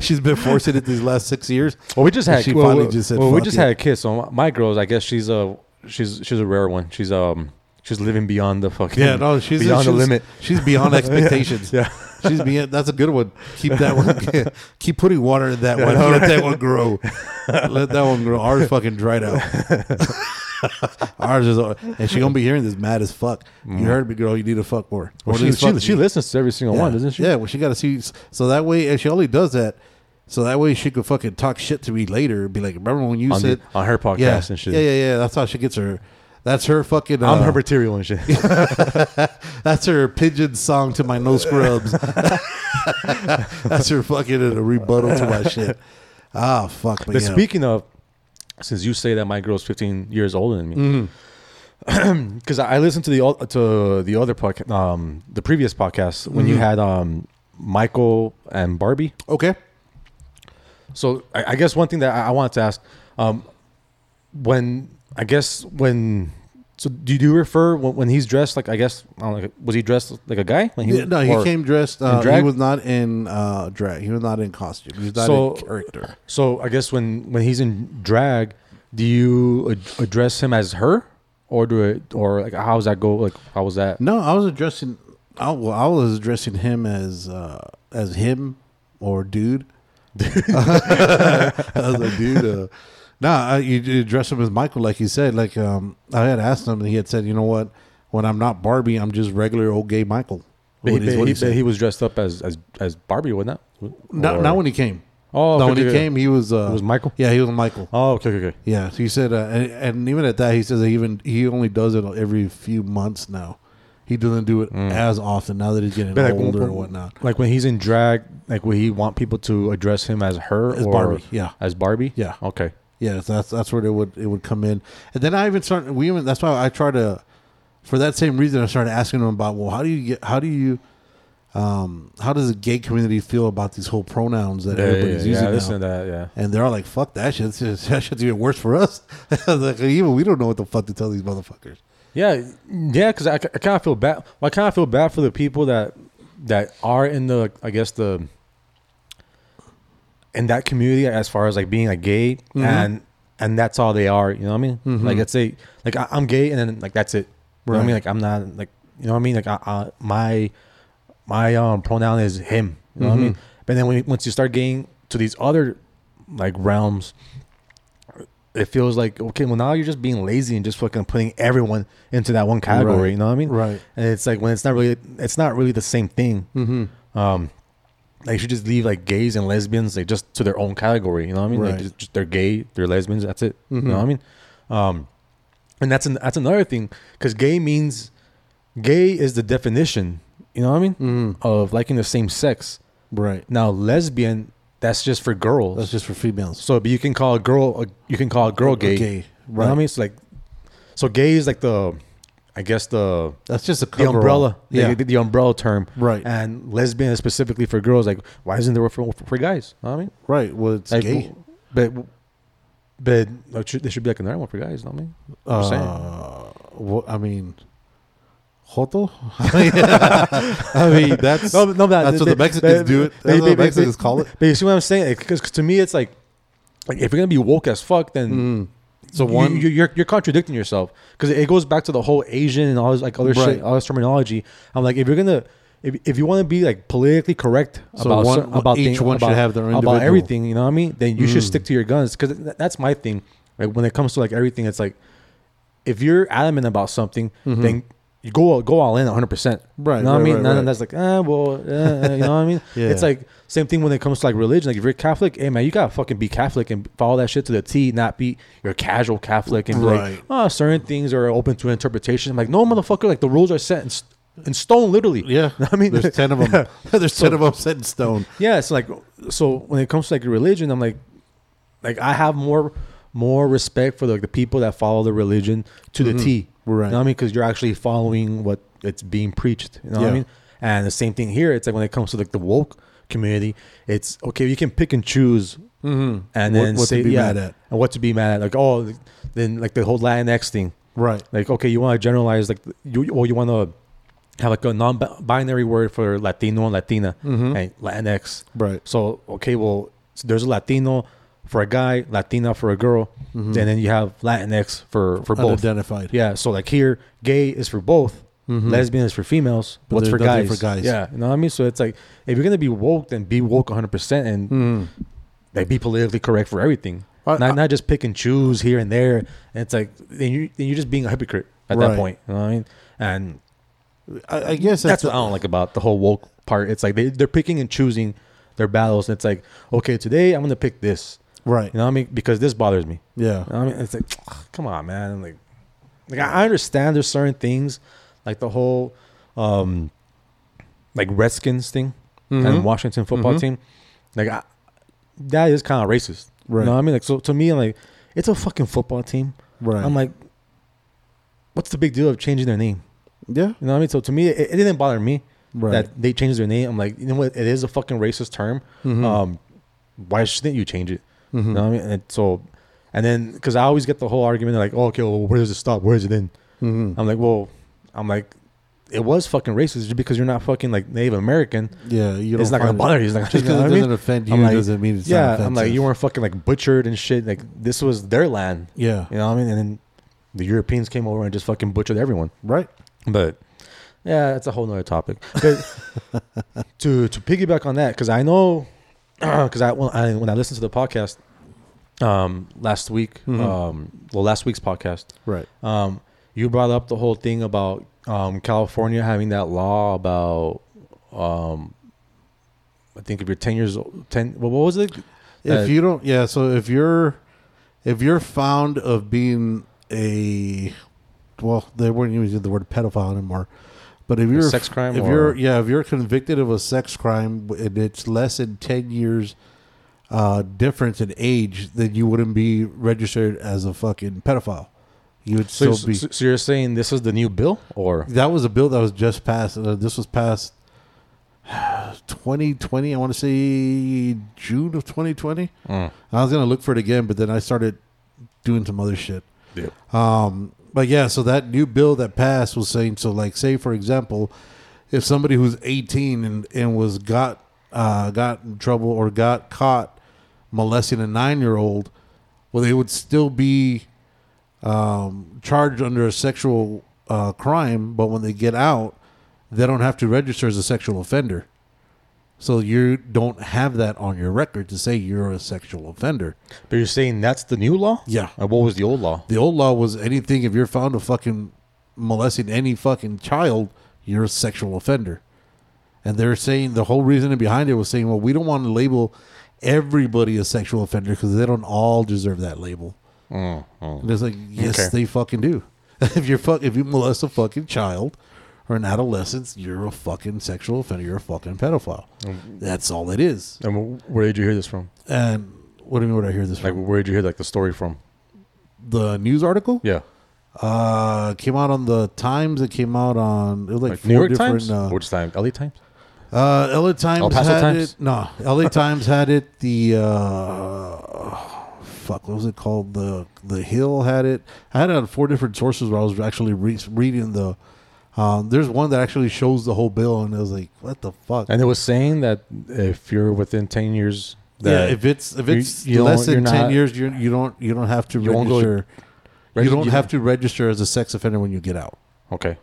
she's been forcing it these last six years.
Well, we just had.
She
well,
finally
well,
just said,
well, we just
it."
had a kiss. So my- girl's, I guess she's a she's she's a rare one. She's um she's living beyond the fucking
Yeah, no, she's
beyond
she's,
the limit.
She's beyond expectations.
Yeah.
She's beyond. That's a good one. Keep that one. keep putting water in that one. Let that one grow. Let that one grow. Ours fucking dried out. Ours is, and she gonna be hearing this mad as fuck. You heard me, girl. You need to fuck more.
Well, she, she, she listens to every single
yeah.
one, doesn't she?
Yeah, well, she got to see. So that way, and she only does that. So that way, she could fucking talk shit to me later. and Be like, remember when you
On, the,
said
on her podcast
yeah,
and shit.
Yeah, yeah, yeah. That's how she gets her. That's her fucking.
I'm
uh,
her material and shit.
That's her pigeon song to my no scrubs. That's her fucking uh, rebuttal to my shit. Ah, fuck. But
But
yeah.
speaking of, since you say that my girl's 15 years older than me,
Mm-hmm.
because I I listened to the to the other podcast, um, the previous podcast when
Mm-hmm.
you had um Michael and Barbie.
okay.
So I, I guess one thing that I, I wanted to ask, um, when I guess when. So do you refer when, when he's dressed like I guess I don't know, was he dressed like a guy? When
Yeah, no, he came dressed. Uh, he
drag?
was not in uh, drag. He was not in costume. He was not
So-
in character.
So I guess when when he's in drag, do you ad- address him as her, or do it, or like how does that go? Like how was that?
No, I was addressing. I, well, I was addressing him as uh, as him or dude. I was like, dude. Nah, I, you you address him as Michael, like you said. Like um, I had asked him, and he had said, you know what? When I'm not Barbie, I'm just regular old gay Michael.
He,
What is-
he,
he said.
he was dressed up as as as Barbie, wasn't that?
not,
Or-
not when he came.
Oh,
no,
okay,
when he
okay,
came, he was. Uh,
It was Michael?
Yeah, he was Michael.
Oh, okay, okay, okay.
Yeah, so he said, uh, and, and even at that, he says that even he only does it every few months now. He doesn't do it as often now that he's getting
Mm. But
older
when-
or whatnot.
Like when he's in drag, like will he want people to address him as her
As
or
Barbie, yeah.
as Barbie?
Yeah.
Okay.
Yeah, that's that's where it would it would come in, and then I even started. We even that's why I try to, for that same reason, I started asking them about well, how do you get how do you, um, how does the gay community feel about these whole pronouns that
Yeah,
everybody's
yeah,
using
yeah,
now?
listen to that. Yeah.
And they're all like, "Fuck that shit! Just- That shit's even worse for us." Like, even we don't know what the fuck to tell these motherfuckers.
Yeah, yeah, because I, I kind of feel bad. Well, I kind of feel bad for the people that that are in the, I guess the in that community as far as like being like gay
Mm-hmm.
and and that's all they are. You know what I mean? Like let's say like I, I'm gay and then like that's it. You know what I mean? Like I'm not like you know what I mean? Like I, I, my my um pronoun is him. You know what I
Mm-hmm.
mean? But then when once you start getting to these other like realms it feels like okay, well now you're just being lazy and just fucking putting everyone into that one category.
Right.
You know what I mean?
Right.
And it's like when it's not really, it's not really the same thing.
Mm-hmm.
Um, like you should just leave like gays and lesbians like just to their own category. You know what I mean? Like
Right.
just, just they're gay, they're lesbians. That's it. You
Mhm.
know what I mean? Um, and that's an, that's another thing because gay means gay is the definition. You know what I mean?
Mm-hmm.
Of liking the same sex.
Right.
Now lesbian, that's just for girls.
That's just for females.
So, but you can call a girl, a, you can call a girl gay.
gay,
You know what I mean? It's like, so gay is like the, I guess the
That's just a
the umbrella,
Yeah.
yeah, the, the umbrella term,
Right.
And lesbian is specifically for girls. Like, why isn't there for for, for guys? You know what I mean,
right. Well, it's
like,
gay.
but but like, should, there should be like another one for guys. You know what I mean? I'm just saying.
Uh, well, I mean, Joto? I mean, that's
No, no,
that's what the Mexicans do it. That's what the Mexicans call it.
But you see what I'm saying? Because to me, it's like, like if you're gonna be woke as fuck, then
So one,
you, you're you're contradicting yourself because it goes back to the whole Asian and all this like other
Right.
shit, all this terminology. I'm like, if you're gonna, if, if you want to be like politically correct
So
about
one-
cer- about
each
things-
one should have their
about everything. You know what I mean? Then you should
Mm.
stick to your guns because that's my thing. Like when it comes to like everything, it's like if you're adamant about something, then you go go all in 100. percent
Mm-hmm. Right,
You know what
right,
I mean?
right,
None
right.
of that's like, ah, well, uh, you know what I mean?
Yeah.
It's like same thing when it comes to like religion. Like if you're Catholic, hey man, you gotta fucking be Catholic and follow that shit to the T, not be your casual Catholic and be like, oh, certain things are open to interpretation. I'm like, no, motherfucker, like the rules are set in, st- in stone, literally.
yeah.
I mean,
there's ten of them. there's ten of them set in stone.
yeah, it's like so when it comes to like religion, I'm like, like I have more more respect for like the people that follow the religion to the T.
Mm-hmm. Right.
You know what I mean? Because you're actually following what it's being preached. You know what I mean? And the same thing here. It's like when it comes to like the woke community, it's okay. You can pick and choose,
Mm-hmm.
and
What-
then
what to
say
be
yeah,
mad at.
and what to be mad at. Like oh, then like the whole Latinx thing.
Right.
Like okay, you want to generalize like you or you want to have like a non-binary word for Latino and Latina
Mhm.
and Latinx.
Right.
So okay, well, so there's a Latino for a guy, Latina for a girl, and then you have Latinx for for both.
Identified.
Yeah, so like here, gay is for both, lesbian is for females,
But
what's for guys?
for guys.
Yeah, you know what I mean. So it's like if you're gonna be woke, then be woke 100 percent and
Mm-hmm.
like be politically correct for everything,
I-
not
I-
not just pick and choose here and there. And it's like then you then you're just being a hypocrite at
Right.
that point. You know what I mean? And
I, I guess
that's
that's
what I don't like about the whole woke part. It's like they they're picking and choosing their battles. And it's like okay, today I'm gonna pick this.
Right.
You know what I mean? Because this bothers me.
Yeah.
You know what I mean, it's like, come on, man. Like, like I understand there's certain things, like the whole, um, like Redskins thing
Mm-hmm.
and Washington football team. Like, I, that is kind of racist.
Right.
You know what I mean? Like, so to me, I'm like, it's a fucking football team.
Right.
I'm like, what's the big deal of changing their name?
yeah.
You know what I mean? So to me, it, it didn't bother me
Right.
that they changed their name. I'm like, you know what? It is a fucking racist term.
Mm-hmm.
Um, why shouldn't you change it? You know what I mean? And so, and then because I always get the whole argument like, oh, okay, well, where does it stop? Where does it end?
Mm-hmm.
I'm like, well, I'm like, it was fucking racist just because you're not fucking like Native American.
Yeah. You
It's not gonna bother you. It's not
Just because it doesn't offend you
like,
doesn't mean it's
yeah.
not
I'm like, you weren't fucking like butchered and shit. Like this was their land.
Yeah.
You know what I mean? And then the Europeans came over and just fucking butchered everyone.
Right.
But yeah, it's a whole nother topic. To to piggyback on that, because I know, because I when I when I listened to the podcast um last week, um well last week's podcast,
Right.
um you brought up the whole thing about um California having that law about um I think if you're ten years old, ten what, what was it?
If
Uh,
you don't, yeah. So if you're, if you're found of being a, well, they weren't even using the word pedophile anymore, but if you're
sex crime
if
or-
you're, yeah, if you're convicted of a sex crime and it's less than ten years uh, difference in age, then you wouldn't be registered as a fucking pedophile. You would
so,
still be.
so, so you're saying this is the new bill or
That was a bill that was just passed. Uh, this was passed 2020. I want to say June of 2020.
Mm.
I was gonna look for it again, but then I started doing some other shit.
Yeah.
Um, but yeah, so that new bill that passed was saying so. Like, say for example, if somebody who's 18 and and was got uh, got in trouble or got caught molesting a nine year old, well, they would still be um, charged under a sexual uh, crime, but when they get out, they don't have to register as a sexual offender. So you don't have that on your record to say you're a sexual offender.
but you're saying that's the new law?
Yeah.
Or what was the old law?
The old law was anything if you're found of fucking molesting any fucking child, you're a sexual offender. And they're saying the whole reason behind it was saying, well, we don't want to label everybody a sexual offender because they don't all deserve that label. Mm, mm. And it's like, yes,
Okay.
they fucking do. if you're fuck, if you molest a fucking child or an adolescent, you're a fucking sexual offender. You're a fucking pedophile. That's all it is.
And where did you hear this from?
And what do you mean? Would I hear this
Like,
from?
where did you hear like the story from?
The news article?
Yeah,
Uh, came out on the Times. It came out on it was like,
like
four
New York
different.
Times,
Uh,
which time? LA Times.
uh, LA Times
El Paso
had
Times?
it. No, LA Times had it. The uh, fuck, what was it called? The the Hill had it. I had it on four different sources where I was actually re- reading the. Um, there's one that actually shows the whole bill, and it was like, what the fuck?
And it was saying that if you're within ten years,
yeah, if it's if it's
you
less than ten
not-
years, you you don't you don't have to
You go-
register.
Regi-
you don't have to register as a sex offender when you get out.
okay,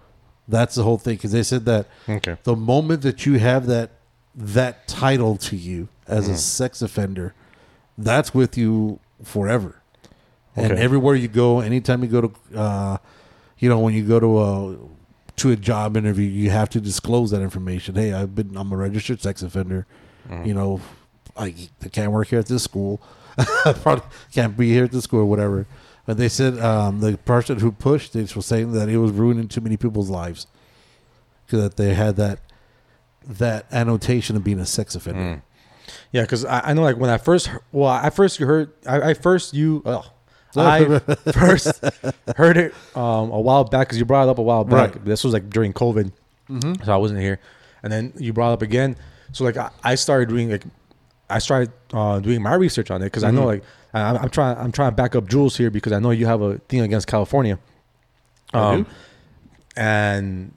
That's the whole thing because they said that
okay,
the moment that you have that that title to you as
Mm-hmm.
a sex offender, that's with you forever. And everywhere you go, anytime you go to, uh, you know, when you go to a to a job interview, you have to disclose that information. Hey, I've been I'm a registered sex offender.
Mm-hmm.
You know, I, I can't work here at this school. Probably can't be here at this school or whatever. But they said um, the person who pushed it was saying that it was ruining too many people's lives because that they had that that annotation of being a sex offender.
Mm. yeah, because I, I know like when I first well I first heard, I, I first you, oh, I first heard it um, a while back because you brought it up a while back.
Right.
This was like during COVID, so I wasn't here, and then you brought it up again. So like I, I started doing like I started uh, doing my research on it because I know like I, I'm trying I'm trying to back up Jules here because I know you have a thing against California.
Do?
and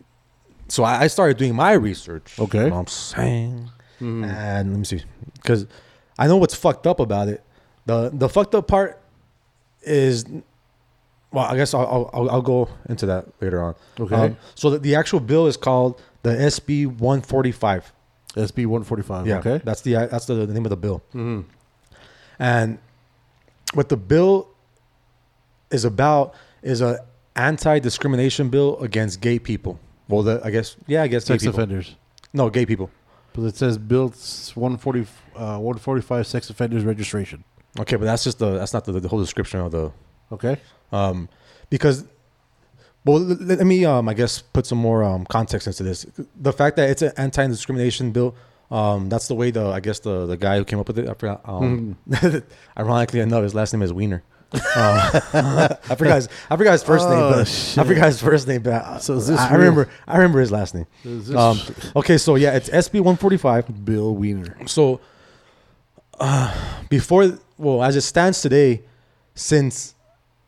so I, I started doing my research.
Okay.
You know what I'm saying, and let me see, because I know what's fucked up about it. the the fucked up part is well i guess i'll i'll, I'll go into that later on Um,
Okay.
so the, the actual bill is called the sb 145
SB one forty five.
yeah
Okay.
that's the that's the, the name of the bill and what the bill is about is a anti-discrimination bill against gay people well the, i guess yeah i guess
Sex offenders.
no gay people
But it says Bill one forty uh, one forty five sex offenders registration.
Okay but that's just the that's not the, the whole description of the
Okay.
um, because well let let me um, i guess put some more um, context into this the fact that it's an anti-discrimination bill um, that's the way the i guess the, the guy who came up with it i forgot um, ironically enough his last name is wiener um, I forgot his, I forgot his first name,
Oh,
but
shit.
I forgot his first name. But
So is this
I, I remember I remember his last name. Um, okay, so yeah, it's SB one forty five.
Bill Wiener.
So, uh, before, well, as it stands today, since,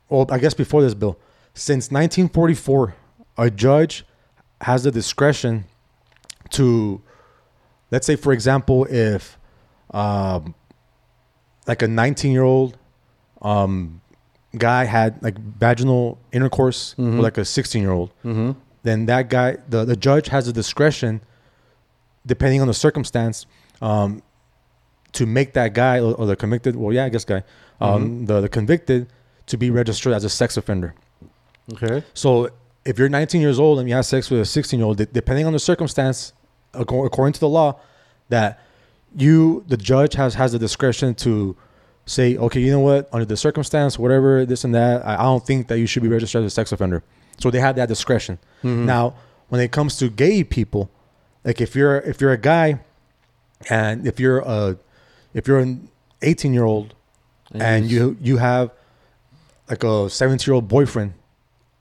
well, I guess before this bill, since 1944, a judge has the discretion to, let's say, for example, if, um, like a 19 year old, um, guy had like vaginal intercourse with like a 16 year old, then that guy, the, the judge has the discretion depending on the circumstance, um, to make that guy or, or the convicted, well, yeah, I guess guy, um, the, the convicted to be registered as a sex offender.
Okay.
So if you're 19 years old and you have sex with a 16 year old, de- depending on the circumstance, acco- according to the law, that you, the judge, has has the discretion to say, okay, you know what, under the circumstance, whatever, this and that, I, I don't think that you should be registered as a sex offender. So they have that discretion. Now, when it comes to gay people, like if you're if you're a guy, and if you're a if you're an 18 year old, and you you have like a 17 year old boyfriend,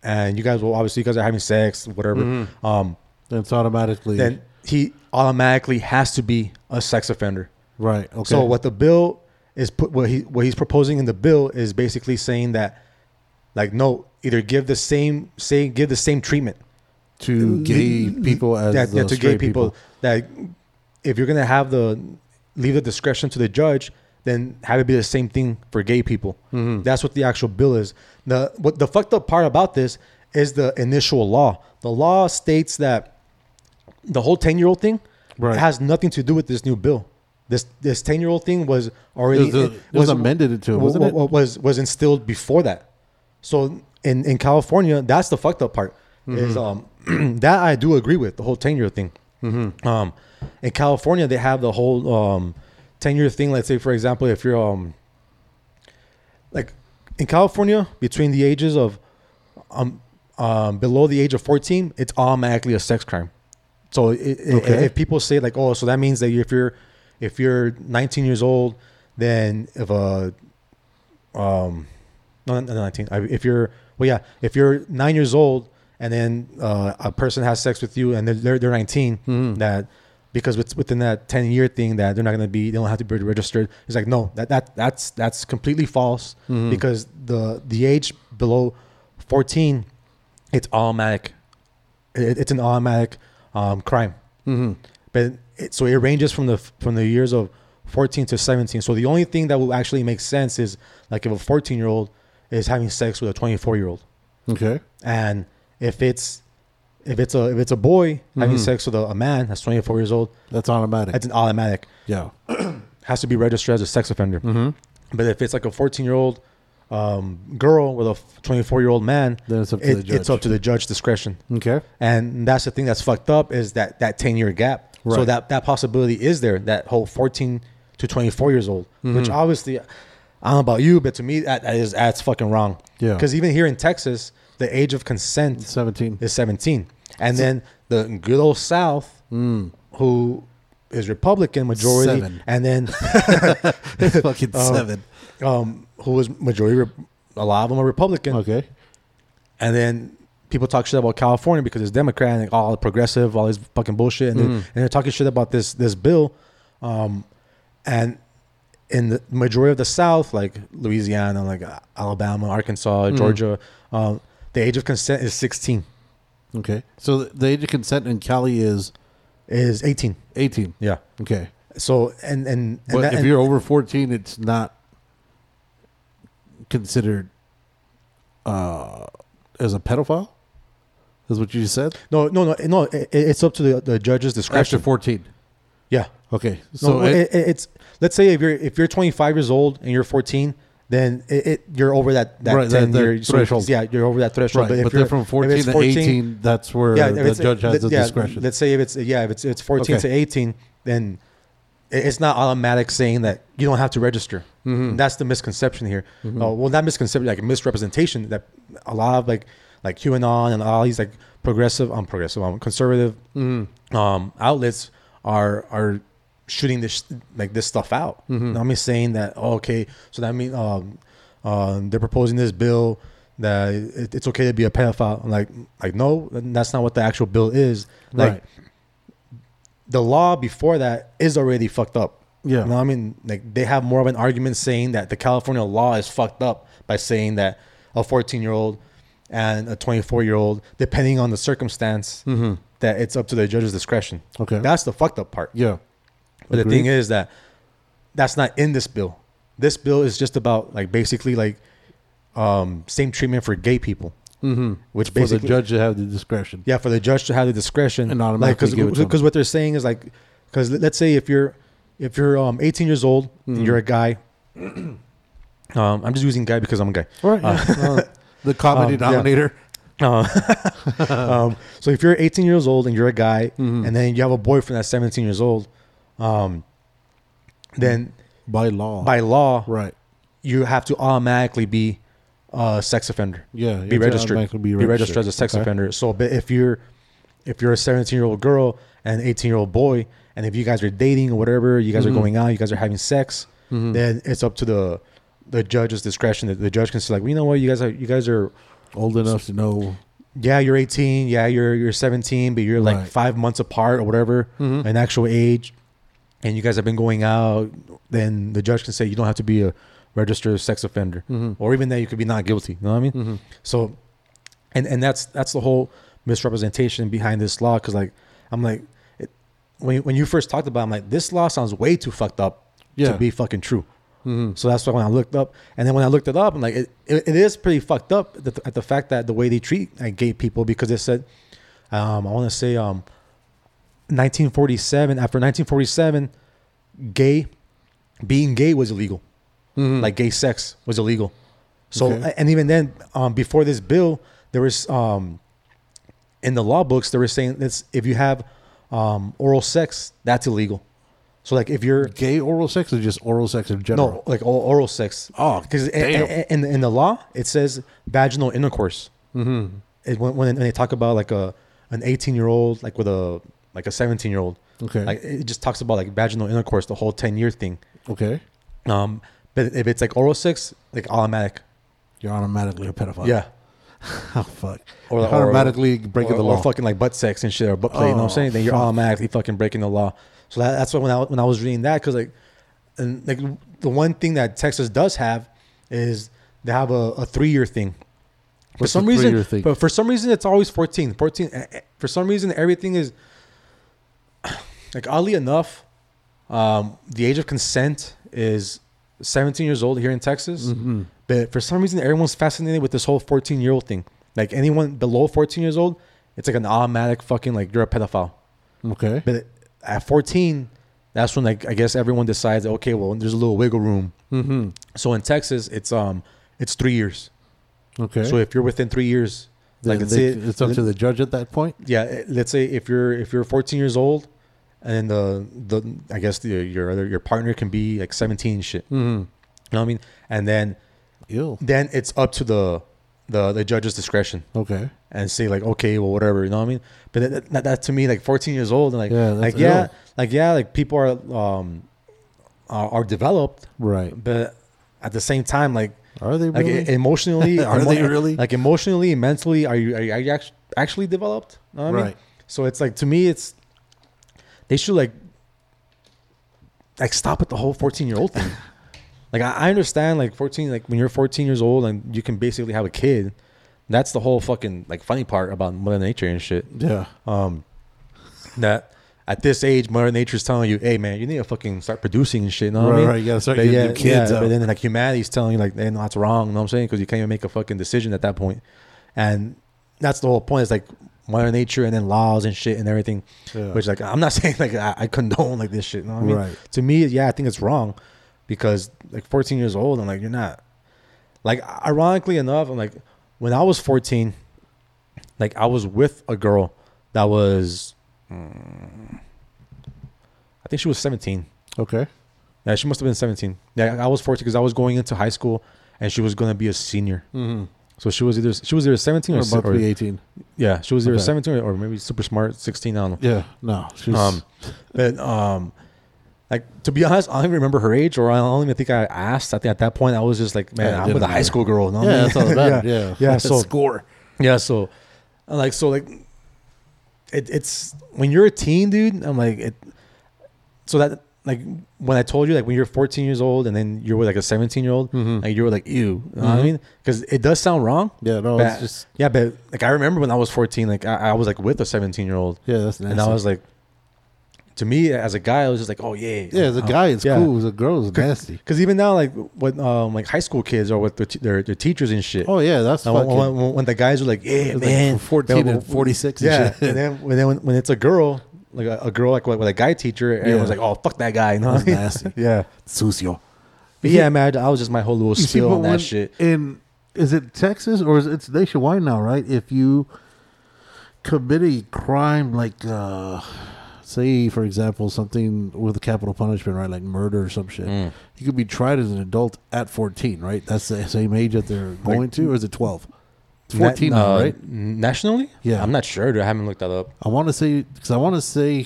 and you guys will obviously you guys are having sex, whatever. Um,
Then it's automatically
then he automatically has to be a sex offender.
right. Okay.
So what the bill is put what he what he's proposing in the bill is basically saying that like no either give the same say give the same treatment
to gay people as
yeah, yeah, to gay
straight
people, that if you're gonna have the leave the discretion to the judge then have it be the same thing for gay people
Mm-hmm.
that's what the actual bill is the what the fucked up part about this is the initial law the law states that the whole 10 year old thing
Right.
has nothing to do with this new bill this this 10 year old thing was already
It was a- it was amended into it,
wa-
wasn't it?
was was instilled before that so in in California, that's the fucked up part. Is um that I do agree with the whole ten year old thing. Um, in California, they have the whole um ten year thing. Let's say, for example, if you're um like in California, between the ages of um um below the age of fourteen, it's automatically a sex crime. So it, it- if people say like, oh, so that means that if you're if you're 19 years old, then if a um no, no, 19 if you're well yeah if you're nine years old and then uh, a person has sex with you and they're they're, they're 19 that because it's within that 10 year thing that they're not going to be they don't have to be registered it's like no that that that's that's completely false because the the age below 14 it's automatic. It, it's an automatic um, crime. But it, so it ranges from the from the years of 14 to 17 so the only thing that will actually make sense is like if a 14 year old is having sex with a 24 year old
Okay.
and if it's if it's a if it's a boy having sex with a, a man that's 24 years old
That's automatic.
that's an automatic
yeah.
has to be registered as a sex offender but if it's like a 14 year old um, girl with a 24 year old man
Then it's up to
it-
the judge.
it's up to the judge discretion
Okay.
and that's the thing that's fucked up is that that 10 year gap so that that possibility is there that whole 14 to 24 years old
Mm-hmm.
which obviously i don't know about you but to me that, that is that's fucking wrong
Yeah.
because even here in texas the age of consent
17.
is 17 and then the good old south who is republican majority
Seven.
and then
fucking
Oh.
seven.
um, who was majority a lot of them are republican
Okay.
and then people talk shit about California because it's Democrat and all progressive, all this fucking bullshit, and, then, and they're talking shit about this this bill, um, and in the majority of the South, like Louisiana, like Alabama, Arkansas, Georgia, um, the age of consent is 16,
Okay. So the age of consent in Cali is
is 18.
18.
Yeah.
Okay.
So and and, and
But
that-
if
and-
you're over 14, it's not. considered uh, as a pedophile. Is what you just said?
No, no, no, no. It, it's up to the, the judge's discretion.
After fourteen.
yeah.
Okay,
So
it,
it, it's let's say if you're if you're 25 years old and you're 14, then it, it you're over that that
Right,
10
that
year
threshold.
yeah, you're over that threshold.
right,
But
but,
if
then
you're
from
if
fourteen to eighteen, that's where
yeah,
the judge has the
yeah,
discretion.
Let's say if it's yeah, if it's it's 14
Okay.
to 18, then it's not automatic saying that you don't have to register.
Mm-hmm.
That's the misconception here. Uh, well, not misconception, like misrepresentation that a lot of like like QAnon and all these like progressive, um, progressive, um, conservative
Mm-hmm.
um, outlets are are shooting this like this stuff out.
Mm-hmm.
I'm just saying that oh, okay, so that means um, um, they're proposing this bill that it, it's okay to be a pedophile. I'm like like no, that's not what the actual bill is. Like
right.
the law before that is already fucked up.
Yeah.
You know I mean? Like they have more of an argument saying that the California law is fucked up by saying that a 14 year old and a 24 year old, depending on the circumstance, that it's up to the judge's discretion.
Mm-hmm. Okay.
That's the fucked up part.
Yeah.
But the thing is that that's not in this bill. This bill is just about like basically like um, same treatment for gay people, mm-hmm. which
For the judge to have the discretion.
yeah, for the judge to have the discretion
And automatically give it
because what they're saying is like because let's say if you're if you're um 18 years old
Mm-hmm.
and you're a guy, um I'm just using guy because I'm a guy.
Right. yeah. Uh, the comedy
um, yeah.
denominator.
um, so if you're 18 years old and you're a guy,
Mm-hmm.
and then you have a boyfriend that's 17 years old, um, then
By law.
by law
right.
you have to automatically be a sex offender.
Yeah,
be
have to
registered. Be,
be
registered.
registered.
as a sex
Okay.
offender. So, but if you're if you're a 17 year old girl and an 18 year old boy, and if you guys are dating or whatever, you guys
Mm-hmm.
are going out, you guys are having sex, then it's up to the the judge's discretion. The, the judge can say like, well, you know what, you guys are you guys are
Old enough to know.
yeah, you're 18, yeah, you're you're 17, but you're like
Right.
five months apart or whatever, an actual age, and you guys have been going out. Then the judge can say you don't have to be a registered sex offender, or even that you could be not guilty. You know what I mean? So, and and that's that's the whole misrepresentation behind this law. Because like I'm like, it, when when you first talked about, it, I'm like, this law sounds way too fucked up
Yeah.
to be fucking true. So that's why when I looked up, and then when I looked it up, I'm like, it, it, it is pretty fucked up at the, at the fact that the way they treat like, gay people because it said, um, I want to say, um, 1947. After 1947, gay, being gay was illegal, like gay sex was illegal. So
Okay.
and even then, um, before this bill, there was um, in the law books they were saying that's if you have um, oral sex, that's illegal. So like if you're
Gay oral sex or just oral sex in general?
no, like oral sex.
Oh,
because in, in in the law it says vaginal intercourse. Mm-hmm. It, when, when they talk about like a an eighteen year old like with a like a seventeen year old,
Okay.
like it just talks about like vaginal intercourse, the whole ten year thing.
Okay.
Um, but if it's like oral sex, like automatic.
You're automatically a pedophile.
Yeah.
Oh, fuck.
Or- or-
automatically breaking
or,
the law.
or fucking like butt sex and shit or butt play. you know what I'm
Oh,
saying? Then you're
fuck.
automatically fucking breaking the law. So that, that's why when I when I was reading that because like and like the one thing that Texas does have is they have a, a three year thing. For
What's
some reason, but for some reason it's always 14. 14. eh, eh, For some reason everything is like oddly enough, um, the age of consent is 17 years old here in Texas.
Mm-hmm.
But for some reason, everyone's fascinated with this whole 14 year old thing. Like anyone below 14 years old, it's like an automatic fucking like you're a pedophile.
okay.
But at 14, that's when like I guess everyone decides okay, well there's a little wiggle room.
Mm-hmm.
So in Texas, it's um it's three years.
Okay.
So if you're within three years, like
they-
say
it's up to the judge at that point.
yeah, eh, let's say if you're if you're 14 years old, and the the I guess the, your other your partner can be like 17 shit.
Mm-hmm.
You know what I mean? And then
Ew.
then it's up to the the the judge's discretion
Okay.
and say like okay well whatever you know what I mean but that, that, that to me like 14 years old and like
Yeah,
like yeah
ill.
like yeah like people are um are, are developed
Right.
but at the same time like
Are they really?
emotionally
Are
emo-
they really?
like emotionally mentally are you are you, are you actually, actually developed You know what I mean?
Right.
so it's like to me it's they should like like stop at the whole 14 year old thing like I, I understand like 14 like when you're 14 years old and you can basically have a kid that's the whole fucking like funny part about mother nature and shit
yeah.
um that at this age, Mother Nature's telling you, "Hey, man, you need to fucking start producing and shit." You know what
Right,
I mean?
right, you gotta start
But
getting
yeah,
kids
yeah. But then like humanity's telling you, like, "Hey, no, that's wrong." You know what I'm saying? Because you can't even make a fucking decision at that point, and that's the whole point. It's like Mother Nature and then laws and shit and everything.
Yeah.
Which like I'm not saying like I, I condone like this shit. You know what I mean?
Right.
To me, yeah, I think it's wrong because like 14 years old, I'm like, you're not. Like ironically enough, I'm like, when I was 14, like I was with a girl that was, mm, I think she was 17.
Okay.
Yeah, she must have been 17. Yeah, I was 14 because I was going into high school and she was gonna be a senior.
Mm-hmm.
So she was either she was either 17 or,
Or about
or
to be 18.
yeah, she was either
Okay.
17 or, or maybe super smart 16. I don't know.
Yeah. No. She was,
Um, but um, like to be honest, I don't even remember her age, or I don't even think I asked. I think at that point I was just like, man,
Yeah,
I'm with a high school girl. know
yeah, that's all that mattered. Yeah.
yeah. So
score.
yeah, so like so like it, it's when you're a teen, dude. I'm like it. So that like when I told you like when you're 14 years old and then you're with like a 17 year old,
Mhm.
like you were like ew, you know what I mean? Because it does sound wrong.
Yeah. No.
but-
It's just.
Yeah, but like I remember when I was 14, like I, I was like with a 17 year old,
Yeah. That's nasty.
and I was like, to me as a guy, I was just like, oh yeah,
yeah. As a
uh,
guy, it's
yeah.
cool. As a girl, it's nasty.
Because even now, like with um, like high school kids or with their, t- their their teachers and shit.
Oh yeah. That's
And when, when, when the guys are like, yeah,
It's like
man,
14
they-
and 46 and
yeah.
shit.
and then when then when, when it's a girl, like a, a girl like with, with a guy teacher, everyone's
Yeah.
like, oh fuck that guy, you know?
That's
what I mean?
nasty.
yeah,
Sucio.
but yeah, man, I was just my whole little
You see,
spiel on that
when-
shit.
In is it Texas or is it, it's nationwide now? Right? If you commit a crime like, uh say, for example, something with a capital punishment, right, like murder or some shit,
Mm.
you could be tried as an adult at fourteen, right? That's the same age that they're going to, or is it twelve? It's fourteen
Na-
now, right?
Nationally,
Yeah.
I'm not sure. Dude. I haven't looked that up.
I want to say because I want to say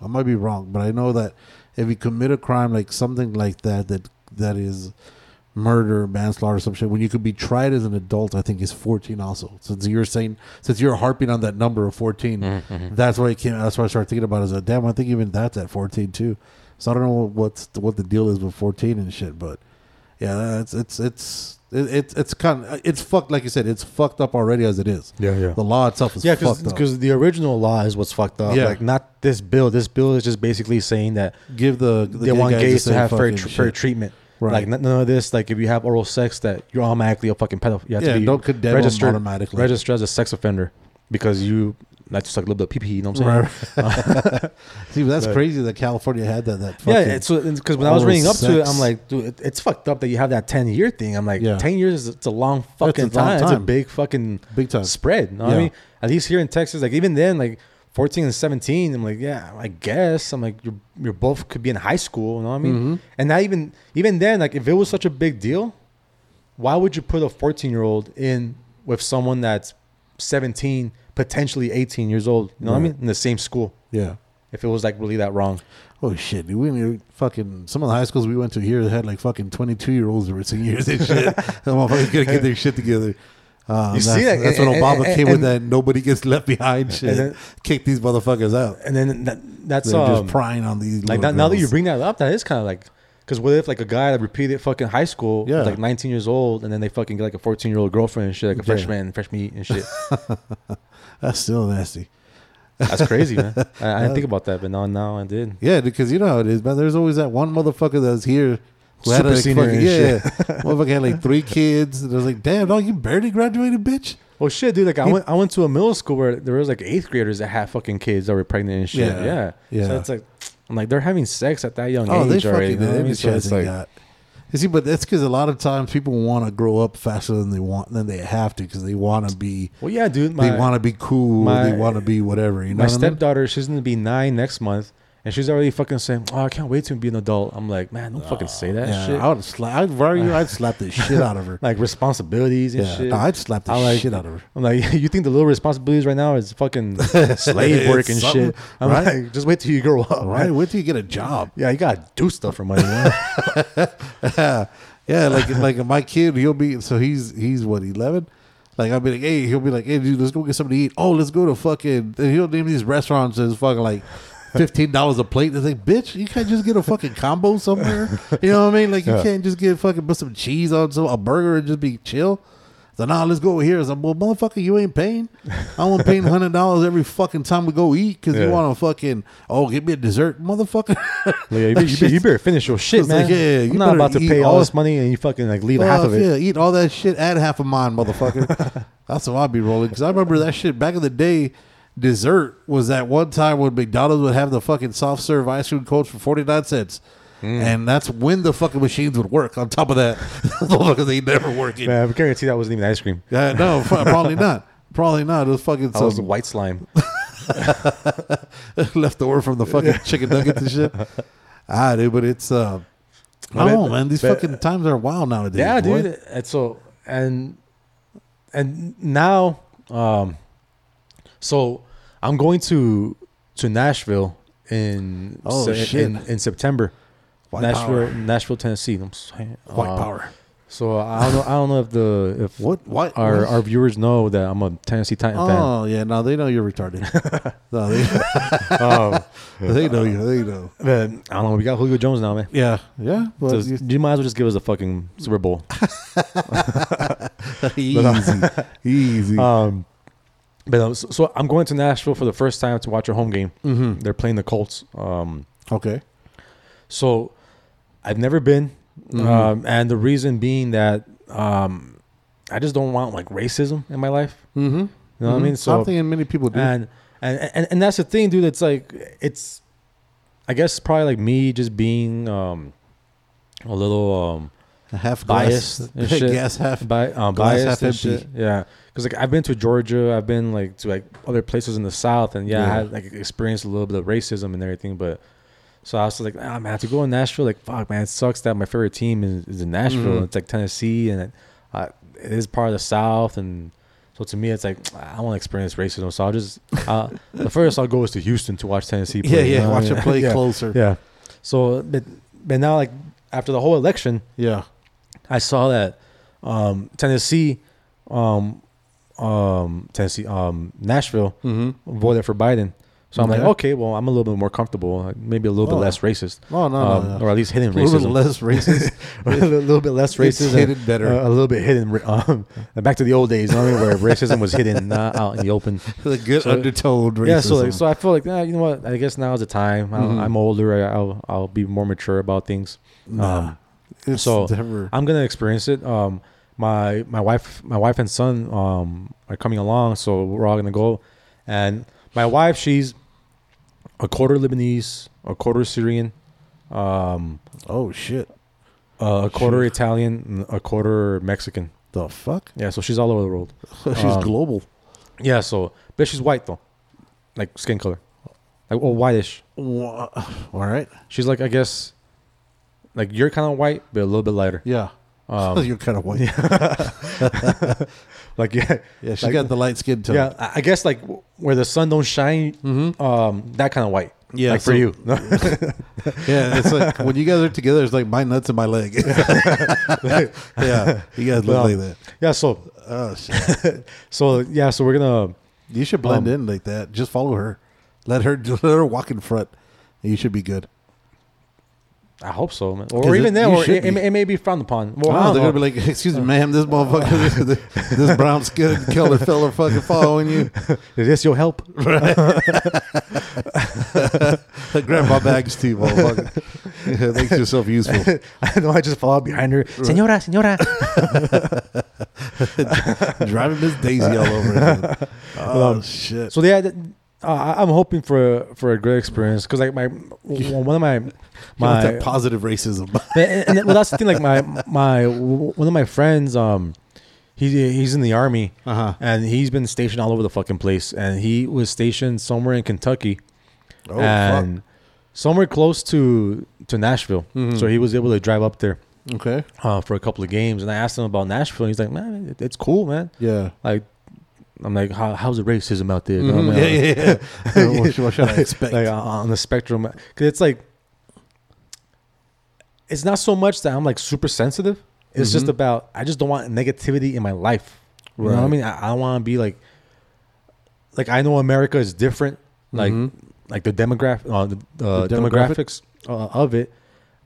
I might be wrong, but I know that if you commit a crime like something like that, that that is murder, manslaughter, some shit, when you could be tried as an adult, I think is fourteen. Also, since you're saying since you're harping on that number of 14
Mm-hmm.
that's why I came. That's why I started thinking about it. As a damn, I think even that's at fourteen too. So I don't know what's what the deal is with fourteen and shit, but yeah, it's it's it's. It, it's it's kind of it's fucked like you said it's fucked up already as it is.
Yeah, yeah.
The law itself is
Yeah,
fucked up.
because the original law is what's fucked up.
Yeah.
Like not this bill. This bill is just basically saying that
give the, the
they want gays to have fair, tr- fair treatment.
Right.
Like none of this. Like if you have oral sex, that you're automatically a fucking pedophile. You have
Yeah,
to be
don't condemn
registered
automatically.
Registered as a sex offender because you like just like a little bit of pee. You know what I'm saying?
Right. See, that's
But-
crazy that California had that. That
Yeah, it's because when I was reading up to it. I'm like, dude, it, it's fucked up that you have that 10 year thing. I'm like,
Yeah.
10 years is it's a long fucking
a long
time. It's a big fucking
big time.
spread. You know what I mean? At least here in Texas, like even then, like 14 and 17, I'm like, yeah, I guess. I'm like, you're you're both could be in high school. You know what I mean?
Mhm.
And not even even then, like if it was such a big deal, why would you put a 14 year old in with someone that's 17, potentially 18 years old? You know what I mean? In the same school.
Yeah.
If it was like really that wrong.
Oh shit, dude. We we fucking some of the high schools we went to here had like fucking twenty two year olds that were seniors and shit. motherfuckers gotta get their shit together. Um,
You
that's,
see that?
That's when Obama
and-
came with that nobody gets left behind shit.
then-
Kick these motherfuckers out.
And then that, that's
They're
um,
just prying on these.
like
little
now, that you bring that up, that is kind of like because what if like a guy that repeated fucking high school,
Yeah.
like 19 years old, and then they fucking get like a 14 year old girlfriend and shit, like a
Yeah.
freshman, fresh meat and shit.
that's still nasty.
That's crazy, man. I, I didn't think uh, about that, but now now I did.
Yeah, because you know how it is, man. There's always that one motherfucker that's here. who had,
Super
like,
senior
fucking-
and
yeah,
shit.
motherfucker had like three kids. And I was like, damn, dog, you barely graduated, bitch.
Well, shit, dude. Like I went, I went to a middle school where there was like eighth graders that had fucking kids that were pregnant and shit.
Yeah.
Yeah,
Yeah.
So it's like, I'm like, they're having sex at that young
Oh, they
age already.
fucking
you know I mean? So it's
they
like,
got. You see, but that's because a lot of times people want to grow up faster than they want than they have to because they want to be
well, yeah, dude. My,
they want to be cool.
my-
they want to be whatever. You know
my
what I mean?
stepdaughter, she's gonna be nine next month, and she's already fucking saying, "Oh, I can't wait to be an adult." I'm like, man, don't fucking say that
Yeah,
shit.
I would slap. I'd, were you, I'd slap the shit out of her.
like responsibilities and
yeah,
shit.
no, I'd slap the
I like-
shit out of her.
I'm like, you think the little responsibilities right now is fucking slave work and shit? I'm
right?
like, just wait till you grow up,
Right?
right?
Wait till you get a job.
Yeah, you gotta do stuff for money. Man.
yeah, yeah. Like like my kid, he'll be so he's he's what eleven. Like I'll be like, hey, he'll be like, hey, dude, let's go get something to eat. Oh, let's go to fucking. And he'll name these restaurants that's fucking like fifteen dollars a plate. It's like, bitch, you can't just get a fucking combo somewhere. You know what I mean? Like you
Yeah.
can't just get fucking put some cheese on some a burger and just be chill. So nah, let's go over here. I was like, well, motherfucker, you ain't paying. I want paying hundred dollars every fucking time we go eat because
Yeah.
you want to fucking oh give me a dessert, motherfucker.
Yeah, you, better, you, better, you better finish your shit, man.
like, yeah, you
I'm not about to pay all
all-
this money and you fucking like leave half of it.
Yeah, eat all that shit, add half of mine, motherfucker. That's how I'd be rolling. Because I remember that shit back in the day. Dessert was that one time when McDonald's would have the fucking soft serve ice cream cones for forty nine cents.
Mm.
And that's when the fucking machines would work. On top of that, because they never working.
Man, I guarantee that wasn't even ice cream.
Yeah, no, probably not. Probably not. It was fucking
That was
some
white slime.
leftover from the fucking chicken nuggets and shit. Ah, dude, but it's uh, I don't know, man. These
but-
fucking times are wild nowadays.
yeah,
boy.
dude. And so and and now, um, so I'm going to to Nashville in
Oh,
Se-
shit.
in, in September.
White
Nashville,
power.
Nashville, Tennessee. I'm saying,
White
uh,
power.
So I don't know. I don't know if the if
What? What?
our
what?
our viewers know that I'm a Tennessee Titan
Oh yeah, no, they know you're retarded. no, they.
Um,
they know you. They know.
but I don't know. We got Julio Jones now, man.
Yeah, yeah. Well,
Just-
you-
you might as well just give us a fucking Super Bowl.
easy, easy.
Um, but uh, so, so I'm going to Nashville for the first time to watch a home game.
mm-hmm.
They're playing the Colts. Um,
Okay.
so I've never been,
Mhm.
um, and the reason being that um, I just don't want like racism in my life.
Mm-hmm.
You know what I mean? So
I'm thinking many people do.
and, and and and that's the thing, dude. It's like it's, I guess probably like me just being um, a little um,
half
biased
glass,
and shit.
half.
Bi- um,
Glass
biased
half
and
empty.
shit. Yeah, because like I've been to Georgia, I've been like to like other places in the South, and yeah, I
Yeah.
had like experienced a little bit of racism and everything. But so I was like, ah, man, to go in Nashville, like fuck, man, it sucks that my favorite team is, is in Nashville.
Mhm.
It's like Tennessee, and it, uh, it is part of the South, and so to me, it's like I want to experience racism. So I'll just uh, the first I'll go is to Houston to watch Tennessee. Play,
Yeah,
you
yeah.
know what I
Watch
mean?
it play
yeah.
closer.
Yeah. So, but but now like after the whole election.
Yeah.
I saw that um, Tennessee, um, um, Tennessee, um, Nashville
Mm-hmm.
voted for Biden. So I'm like,
Okay.
well, I'm a little bit more comfortable, maybe a little
Oh.
bit less racist,
Oh no,
um,
no, no.
or at least hidden racist.
a little bit
racism.
less racist.
a little, bit less racist,
hidden better.
uh, a little bit hidden. Um, back to the old days, you know what I mean, where racism was hidden, not out in the open.
the good
so-
undertone racism.
Yeah, so like, so I feel like, ah, you know what? I guess now is the time. I'll,
Mhm.
I'm older. I, I'll I'll be more mature about things.
Nah,
um, so
never.
I'm gonna experience it. Um, my my wife, my wife and son, um, are coming along, so we're all gonna go. And my wife, she's a quarter Lebanese, a quarter Syrian, um,
Oh shit!
a quarter
Shit.
Italian, a quarter Mexican.
The fuck?
Yeah, so she's all over the world.
She's
Um,
global.
Yeah, so but she's white though, like skin color, like oh whitish.
All right.
She's like I guess, like you're kind of white, but a little bit lighter.
Yeah.
Um,
You're kind of white.
like yeah,
Yeah, she
Like-
got the light skin tone.
yeah. I I guess like where the sun don't shine,
Mm-hmm.
um, that kind of white.
Yeah,
like
so-
for you.
Yeah, it's like when you guys are together, it's like my nuts and my leg. yeah, you guys look like that.
yeah. So
Oh shit!
so yeah. So we're gonna.
You should blend
Um,
in like that. Just follow her. Let her let her walk in front. And you should be good.
I hope so, man. Or
it-
even then, or it, it
be.
may- it be frowned upon. Well,
Oh, they're
know.
gonna be like, "Excuse me, ma'am, this motherfucker, this, this brown skin color fella, fucking following you.
Is this your help?
Grab my bags too, motherfucker. Yeah, Make yourself useful.
I know. I just fall out behind her, senora, senora.
Driving Miss Daisy all over again. Oh um, shit!
So yeah, th- uh, I- I'm hoping for for a great experience because like my one of my
My positive racism.
and, and well, that's the thing. Like my my one of my friends, um, he he's in the army
Uh huh.
and he's been stationed all over the fucking place. And he was stationed somewhere in Kentucky
Oh
and somewhere close to to Nashville.
Mhm.
So he was able to drive up there.
Okay.
uh, for a couple of games. And I asked him about Nashville. And he's like, "Man, it- it's cool, man."
Yeah.
Like, I'm like, How, "How's the racism out there?" You know what I
Mhm.
mean?
Yeah, yeah, yeah. what, what should I expect?
like uh, on the spectrum because it's like it's not so much that i'm like super sensitive it's just
Mhm.
about i just don't want negativity in my life you know what i mean i, I want to be like like i know america is different like
Mhm.
like the demographic uh, the, uh,
The demographic?
demographics uh, of it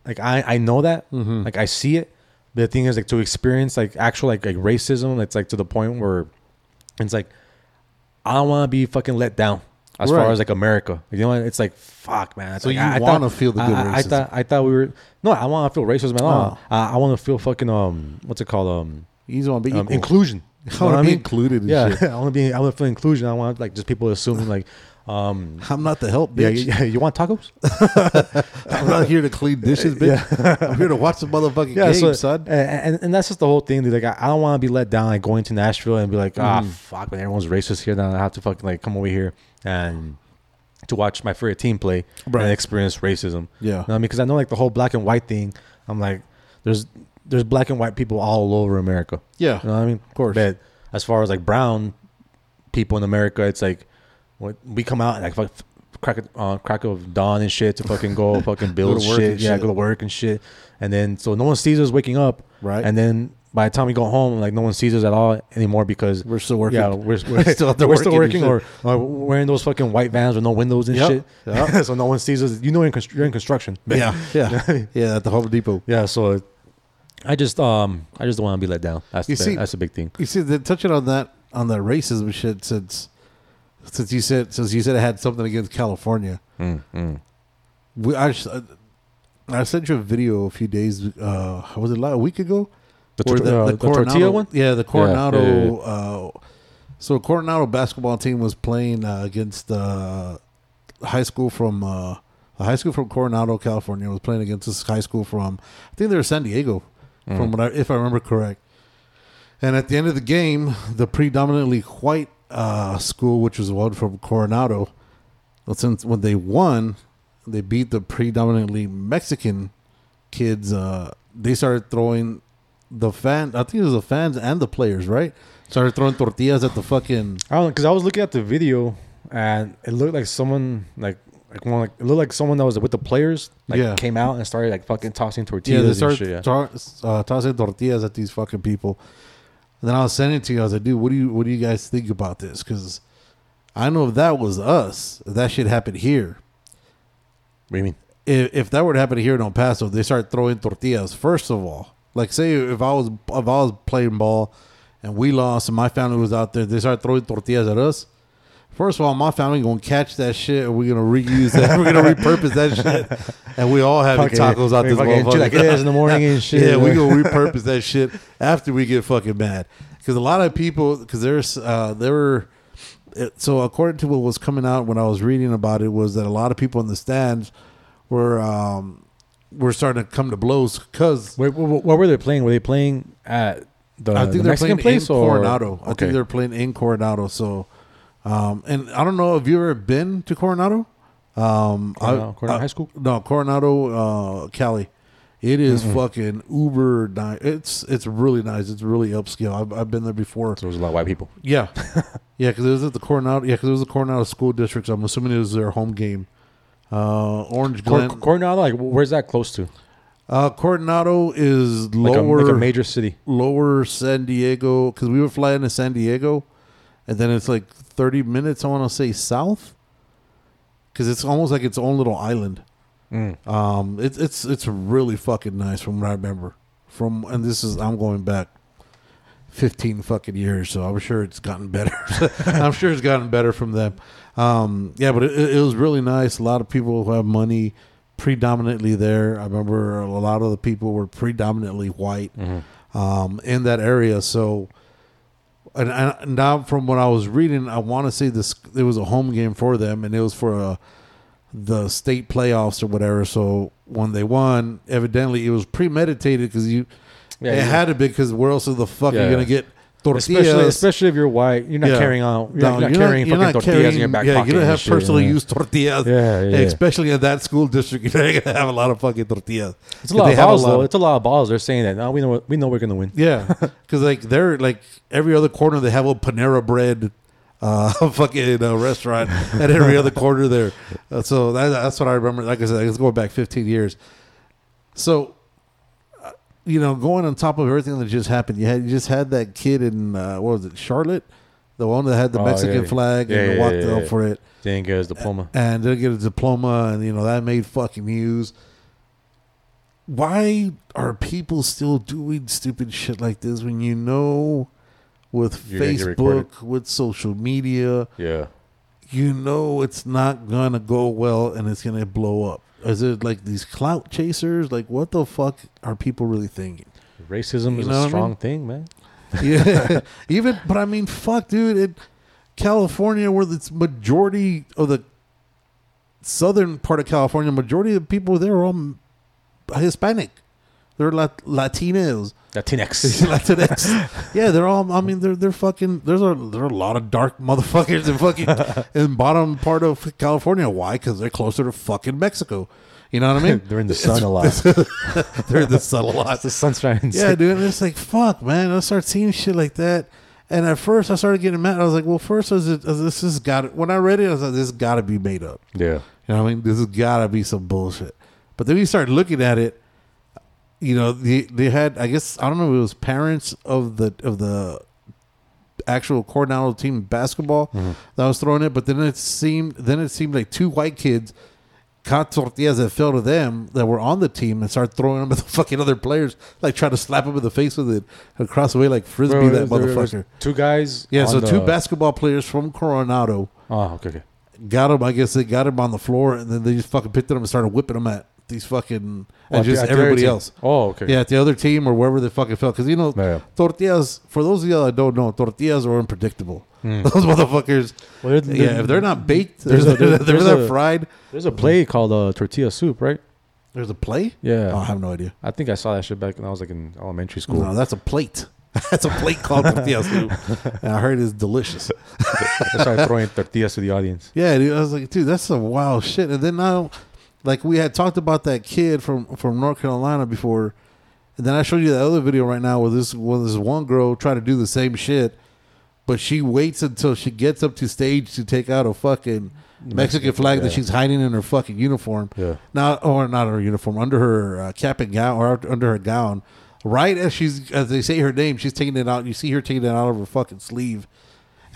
like i i know that
Mhm.
like i see it But the thing is, like, to experience like actual like like racism, it's like to the point where it's like I don't want to be fucking let down as
Right.
far as like America. You know, what? it's like fuck, man. It's
So
like,
you
I- I
wanna
thought-
feel the good
I, I, I thought I thought we were no. I want to feel racism at all.
Oh.
I, I want to feel fucking um, what's it called um,
be
um inclusion.
I
You know
want
what
to be
mean?
included.
Yeah,
shit.
I want to be. I want to feel inclusion. I want like just people assuming like, um,
I'm not the help, bitch.
yeah, you want tacos?
I'm not here to clean dishes, bitch. I'm here to watch the motherfucking game,
so,
son.
And, and and that's just the whole thing, dude. Like I, I don't want to be let down, like going to Nashville and be like, ah,
Mm-hmm.
fuck, man, everyone's racist here. Now I have to fucking like come over here and to watch my favorite team play
Right.
and experience racism.
Yeah.
You know what I mean, because I know like the whole black and white thing. I'm like, there's there's black and white people all over America.
Yeah.
You know what I mean? Of
course.
But as far as like brown people in America, it's like what we come out and like fuck, crack of- uh, crack of dawn and shit to fucking go fucking build
work
shit. Yeah,
shit.
go to work and shit. And then so no one sees us waking up.
Right.
And then by the time we go home, like no one sees us at all anymore because
We're still working.
Yeah, we're, we're
Still out there
we're still
working
working, or, or we're in those fucking white vans with no windows and
Yep.
shit.
Yep.
so no one sees us. You know, you're in, const- you're in construction.
Yeah, yeah, yeah. At the Home Depot.
Yeah, so I just um I just don't want to be let down. That's
You
the,
see-
that's a big thing.
You see, the, touching on that on that racism shit since since you said since you said I had something against California. We I, just- I sent you a video a few days. Uh, was it like a week ago?
The, tor- uh, the
Coronado-
tortilla one.
Yeah, the Coronado.
yeah, yeah.
Uh, so Coronado basketball team was playing uh, against uh, high school from uh, a high school from Coronado, California. Was playing against this high school from I think they were San Diego,
Mm.
from what I, if I remember correct. And at the end of the game, the predominantly white uh, school, which was one from Coronado, well, since when they won, they beat the predominantly Mexican kids. Uh, they started throwing the fan. I think it was the fans and the players, right? Started throwing tortillas at the fucking.
I don't know because I was looking at the video and it looked like someone like like one like it looked like someone that was with the players like
Yeah.
came out and started like fucking tossing
Yeah,
tortillas
they
and
started
shit. Yeah.
tar- uh, tossing tortillas at these fucking people. And then I was sending it to you. I was like, dude, what do you what do you guys think about this? Because I know if that was us, if that shit happened here.
What do you mean?
if, if that were to happen here in El Paso, they start throwing tortillas. First of all, like say if I was if I was playing ball and we lost and my family was out there, they start throwing tortillas at us. First of all, my family gonna catch that shit, and we're gonna reuse that. we're gonna repurpose that shit, and we all
Fucking-
tacos out this motherfucker.
chilaquiles in the morning and shit.
Yeah, we gonna repurpose that shit after we get fucking mad. Because a lot of people, because there's uh, there were, it, so according to what was coming out when I was reading about it, was that a lot of people in the stands were um were starting to come to blows because
Wait, what, were they playing? Were they playing at the,
I think
the
they're
Mexican
playing
place
in
or
Coronado. I think they're playing in Coronado. So, um, and I don't know. Have you ever been to Coronado? Um,
Coronado-
I-
Coronado
I-
High School?
No, Coronado, uh, Cali. It is fucking uber nice. It's it's really nice. It's really upscale. I've, I've been there before.
So there was a lot of white people.
Yeah, yeah, because it was at the Coronado. Yeah, because it was the Coronado School District. So I'm assuming it was their home game. Uh, Orange
Cor-
Glen.
Coronado, like where's that close to?
uh, Coronado is
Like,
lower,
a, like a major city.
lower San Diego because we were flying to San Diego, and then it's like 30 minutes. I want to say south, because it's almost like its own little island.
Mm.
Um, it's it's it's really fucking nice from what I remember. From and this is I'm going back 15 fucking years, so I'm sure it's gotten better. I'm sure it's gotten better from them. Um, yeah, but it, it was really nice. A lot of people who have money predominantly there. I remember a lot of the people were predominantly white um, in that area. So, and, and now from what I was reading, I want to say this it was a home game for them, and it was for a the state playoffs or whatever. So when they won, evidently it was premeditated because you
Yeah,
it
yeah.
had to be because where else the fuck are you gonna get tortillas?
Especially, especially if you're white, you're not
Yeah.
carrying on. You're,
No,
not, you're not carrying fucking tortillas in your
carrying-
back
yeah,
pocket.
you don't have
shit,
personally
yeah.
used tortillas.
Yeah, yeah.
Especially in that school district, you're not gonna have a lot of fucking tortillas.
It's a lot of balls,
lot
though.
of-
It's a lot of balls. They're saying that. Now we know. We know we're gonna win.
Yeah, because like they're like every other corner they have a Panera Bread, uh, fucking uh, restaurant at every other corner there. Uh, so that, that's what I remember. Like I said, it's going back 15 years. So, you know, going on top of everything that just happened, you had you just had that kid in uh, what was it, Charlotte, the one that had the
Oh,
Mexican
yeah.
flag
Yeah,
and
yeah,
walked
yeah.
for it,
Didn't get his diploma.
and didn't get a diploma, and you know that made fucking news. why are people still doing stupid shit like this when you know with
You're gonna get recorded.
Facebook, with social media,
Yeah.
you know it's not gonna go well and it's gonna blow up. Is it like these clout chasers? Like what the fuck are people really thinking?
Racism
You
is
a what I mean?
strong thing, man.
Yeah, even but I mean, fuck, dude. In California, where the majority of the southern part of California, majority of the people there are all Hispanic. They're Lat- Latinos.
Latinx.
Latinx. yeah, they're all. I mean, they're they're fucking. There's a there are a lot of dark motherfuckers in fucking in bottom part of California. Why? Because they're closer to fucking Mexico. You know what I mean?
They're in the sun a lot.
they're in the sun a lot.
the sun shining.
Yeah, dude. It's like, fuck, man. I start seeing shit like that. And at first, I started getting mad. I was like, well, first, is it, is this has got When I read it, I was like, this got to be made up.
Yeah.
You know what I mean? This has got to be some bullshit. But then you start looking at it. You know, they they had. I guess I don't know. if It was parents of the of the actual Coronado team basketball mm-hmm. that was throwing it. But then it seemed then it seemed like two white kids caught tortillas that fell to them that were on the team and started throwing them at the fucking other players, like trying to slap them in the face with it across the way like frisbee
Bro,
that
there
motherfucker.
Two guys.
Yeah, so
the-
two basketball players from Coronado
Oh, okay, okay.
got him. I guess they got him on the floor, and then they just fucking picked him and started whipping him at these fucking
Oh,
and
the-
just
the
everybody else.
Oh, okay.
Yeah, at the other team or wherever they fucking fell. Because you know,
Yeah.
tortillas. For those of you that don't know, tortillas are unpredictable.
Hmm.
Those motherfuckers.
Well, there-
yeah, if they're not baked,
there's
there's
a- there's-
they're
there's a-
fried.
There's a play called uh, tortilla soup, right?
There's a play.
Yeah.
Oh, I have no idea.
I think I saw that shit back when I was like in elementary school.
No, that's a plate. That's a plate called tortilla soup, and I heard it's delicious.
I started throwing tortillas to the audience.
Yeah, dude, I was like, dude, that's some wild shit. And then now, like we had talked about that kid from from North Carolina before, and then I showed you that other video right now where this where this one girl tried to do the same shit, but she waits until she gets up to stage to take out a fucking Mexican flag that she's hiding in her fucking uniform.
Yeah.
Not or not her uniform under her uh, cap and gown or under her gown. Right as she's as they say her name, she's taking it out. You see her taking it out of her fucking sleeve,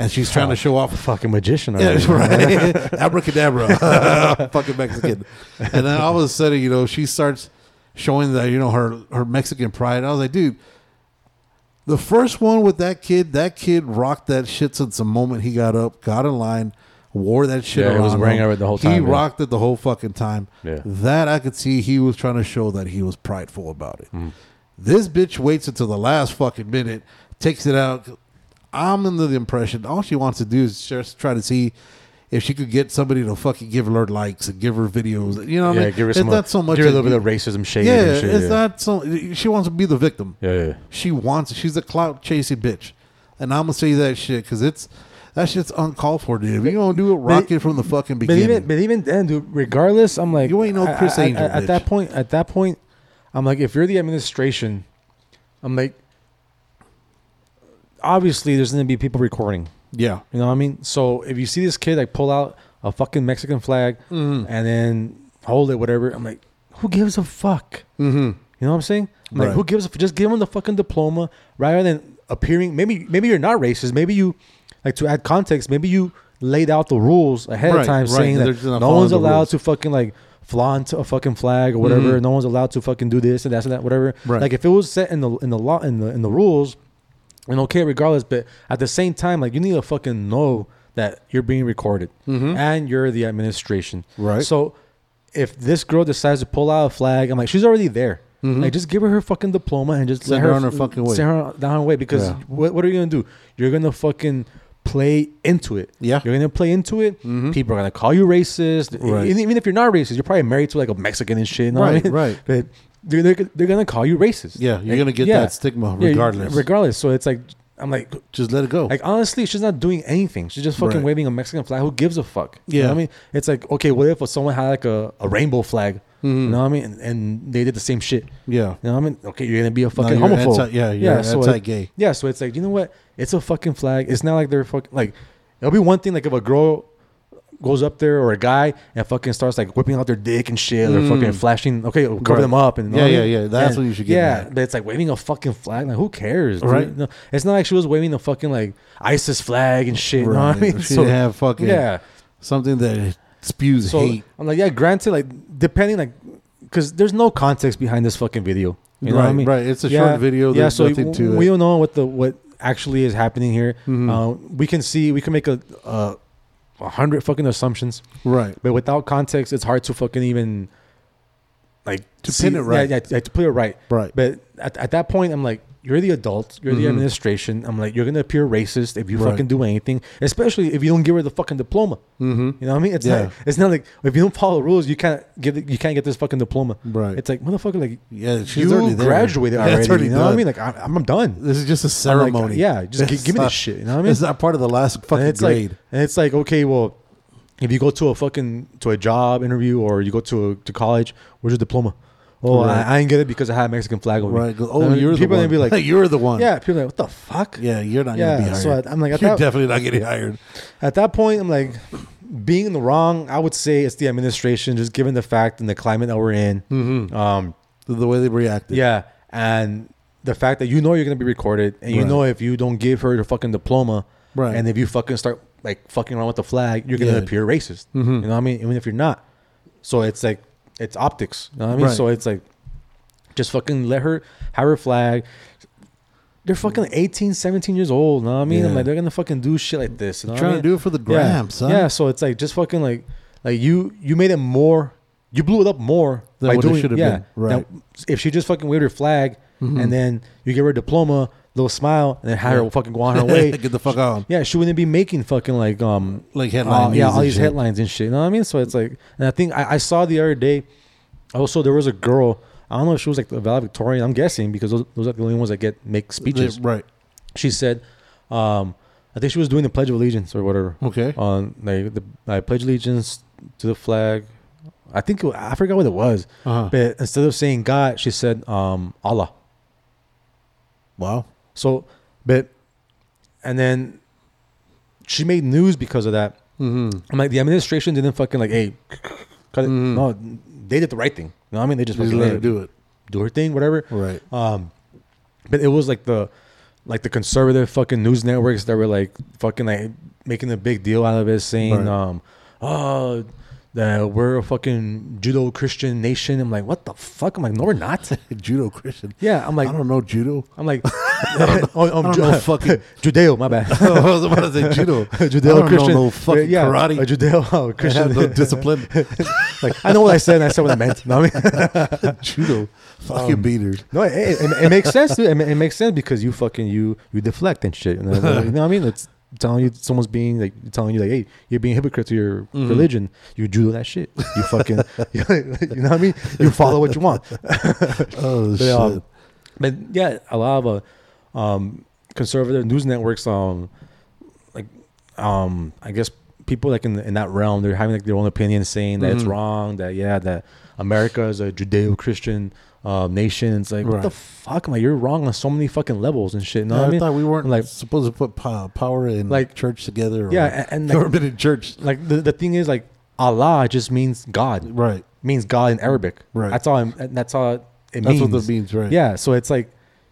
and she's trying to show off a
Fucking magician.
yeah,
already.
right. Abracadabra, fucking Mexican. And then all of a sudden, you know, she starts showing that you know her her Mexican pride. I was like, dude, the first one with that kid, that kid rocked that shit since the moment he got up, got in line, wore that shit.
Yeah, he was
around
wearing
him.
it the whole
He
yeah.
rocked it the whole fucking time.
Yeah.
That I could see he was trying to show that he was prideful about it.
Mm-hmm.
This bitch waits until the last fucking minute, takes it out. I'm under the impression all she wants to do is just try to see if she could get somebody to fucking give her likes and give her videos. You know what I
yeah,
mean?
give her
it's
some.
not so much
Give her a little bit of racism shade.
yeah,
and shit,
it's
yeah.
not so. She wants to be the victim.
Yeah, yeah.
She wants. She's a clout chasing bitch, and I'm gonna say that shit because it's that shit's uncalled for, dude. If you don't do it, rock it from the fucking
But
beginning.
even, but even then, dude, regardless, I'm like,
You ain't no
I-
Criss
I- I-
Angel,
At that point, at that point, I'm like, if you're the administration, I'm like, obviously, there's gonna be people recording.
yeah,
You know what I mean? So if you see this kid like pull out a fucking Mexican flag
Mm-hmm.
and then hold it, whatever, I'm like, who gives a fuck?
mm-hmm.
You know what I'm saying? I'm like, who gives a f- just give him the fucking diploma rather than appearing. Maybe maybe you're not racist. Maybe you like to add context. Maybe you laid out the rules ahead
Right,
of time,
right,
saying that no one's allowed
rules.
to fucking like flaunt a fucking flag or whatever.
Mhm.
No one's allowed to fucking do this and that and that whatever.
Right.
Like if it was set in the in the law in the in the rules, and okay, regardless. But at the same time, like you need to fucking know that you're being recorded
Mhm.
and you're the administration.
Right.
So if this girl decides to pull out a flag, I'm like, she's already there.
Mhm.
Like, just give her her fucking diploma and just
Send
let
her
her
on her fucking way.
Send her down her way because
Yeah.
what, what are you gonna do? You're gonna fucking play into it.
Yeah.
You're gonna play into it.
Mhm.
People are gonna call you racist.
Right.
Even, if you're not racist, you're probably married to like a Mexican and shit. You know what I
Right,
mean?
right.
But they're, they're, they're gonna call you racist.
Yeah, you're
Like,
gonna get
yeah.
that stigma
Yeah,
regardless.
regardless. So it's like I'm like,
Just let it go.
like honestly, she's not doing anything. She's just fucking
Right.
waving a Mexican flag. Who gives a fuck? You know
Yeah.
what I mean, it's like okay, what if someone had like a, a rainbow flag? You
Mhm.
know what I mean? And, and they did the same shit.
yeah.
You know what I mean? Okay, you're gonna be a fucking
you're
homophobe.
anti- yeah, you're
so it-
anti-gay.
yeah, so it's like you know what? It's a fucking flag. It's not like they're fucking like. It'll be one thing like if a girl goes up there or a guy and fucking starts like whipping out their dick and shit or
Mm.
fucking flashing. Okay, cover
Right.
them up and
Yeah, yeah, yeah. That's
And-
when you should get
Yeah,
mad.
but it's like waving a fucking flag. Like who cares? dude?
Right.
No, it's not like she was waving the fucking like ISIS flag and shit. You know what I
Right.
mean?
She didn't have fucking
yeah.
something that spews
So
hate.
I'm like, yeah, granted, like depending, like because there's no context behind this fucking video. You know what I
Right,
mean?
right. It's a short video.
Yeah, so
nothing to
we
it.
don't know what the what actually is happening here.
Mhm.
Uh, we can see we can make a a, a hundred fucking assumptions,
right.
but without context, it's hard to fucking even like
To pin it right.
Yeah, yeah, yeah, to put it right.
Right.
But at, at that point, I'm like, you're the adult, you're the
Mhm.
administration. I'm like, you're gonna appear racist if you
Right.
fucking do anything, especially if you don't give her the fucking diploma.
Mm-hmm.
You know what I mean? It's
Yeah.
not. It's not like if you don't follow the rules, you can't get you can't get this fucking diploma.
Right.
It's like motherfucker, like
yeah, she's already
you graduated
Yeah, it's
already. You know what I mean? Like I, am I'm done.
This is just a
I'm like,
ceremony.
yeah, just
It's
give me
not-
this shit. You know what I mean?
It's not part of the last fucking
and it's
grade.
like, and it's like, okay, well, if you go to a fucking to a job interview or you go to a, to college, where's your diploma? Oh,
Right.
I, I didn't get it because I had a Mexican flag over. me.
right. Go, oh,
And
you're the
people
one.
gonna be like,
you're the one.
yeah. People are like, what the fuck?
Yeah, you're not
Yeah,
gonna be hired.
so I- I'm like, at
you're definitely not getting hired.
At that point, I'm like, being in the wrong. I would say it's the administration, just given the fact and the climate that we're in.
Mm-hmm.
Um,
The, the way they reacted.
yeah, and the fact that you know you're gonna be recorded, and you
Right.
know if you don't give her the fucking diploma,
Right.
and if you fucking start like fucking around with the flag, you're gonna
Yeah.
appear racist.
Mhm.
You know what I mean? Even if you're not. So it's like it's optics. You know what I mean?
Right.
So it's like just fucking let her have her flag. They're fucking 18, 17 years old. You know what I mean? I'm like they're gonna fucking do shit like this. You know what I
trying
mean?
to do it for the gram,
yeah.
son.
Yeah, so it's like just fucking like like you you made it more you blew it up more
Than
by
what it
doing
should have
yeah.
been, right.
Now, if she just fucking waved her flag
Mhm.
and then you give her a diploma, little smile, and then have
Yeah.
her fucking go on her way.
Get the fuck on.
yeah, she wouldn't be making fucking like um
Like headline
uh, yeah
news
all
and
these
shit.
headlines and shit. You know what I mean? So it's like, and I think I, I saw the other day. Also, there was a girl. I don't know if she was like the valedictorian. I'm guessing because those, those are the only ones that get make speeches.
Right.
She said, um, I think she was doing the Pledge of Allegiance or whatever
Okay.
on like the I pledge allegiance to the flag. I think it, I forgot what it was,
Uh-huh.
but instead of saying God, she said um, Allah.
Wow.
So, but and then she made news because of that.
Mm-hmm.
I'm like the administration didn't fucking like hey, cut it.
Mhm.
No, they did the right thing. You know what I mean? They just,
Just let her do it.
do her thing, whatever.
Right.
Um, but it was like the like the conservative fucking news networks that were like fucking like making a big deal out of it, saying
Right.
um, oh, that we're a fucking judo Christian nation. I'm like, what the fuck? I'm like, no, we're not.
judo Christian.
yeah, I'm like,
I don't know judo.
I'm like, oh, um,
I don't know fucking-
Judeo. My bad.
I was about to say judo.
Judeo
I don't
Christian.
know no fucking
yeah,
karate.
A Judeo oh,
I
Christian.
no discipline.
like I know what I said, and I said what I meant. You know what I mean?
judo. Fucking
Um,
beaters.
No, it, it, it makes sense, dude. It, it makes sense because you fucking you you deflect and shit. You know, you know what I mean? It's telling you someone's being like telling you like, hey, you're being a hypocrite to your
Mhm.
religion. You judo that shit. You fucking, you know what I mean? You follow what you want.
Oh
But,
shit.
um, but yeah, a lot of uh, um, conservative news networks, um, like um, I guess people like in in that realm, they're having like their own opinion, saying that it's
Mhm.
wrong, that yeah, that America is a Judeo-Christian um, nation. It's like what the fuck? I'm like, you're wrong on so many fucking levels and shit. You know
Yeah,
I mean?
thought we weren't
Like-
supposed to put power in
Like-
church together. Or
Yeah, and, and
never
like,
been in church.
like the, the thing is like Allah just means God,
Right.
means God in Arabic.
Right.
That's all. I'm, that's all it
That's
means.
what that means, right?
Yeah. So it's like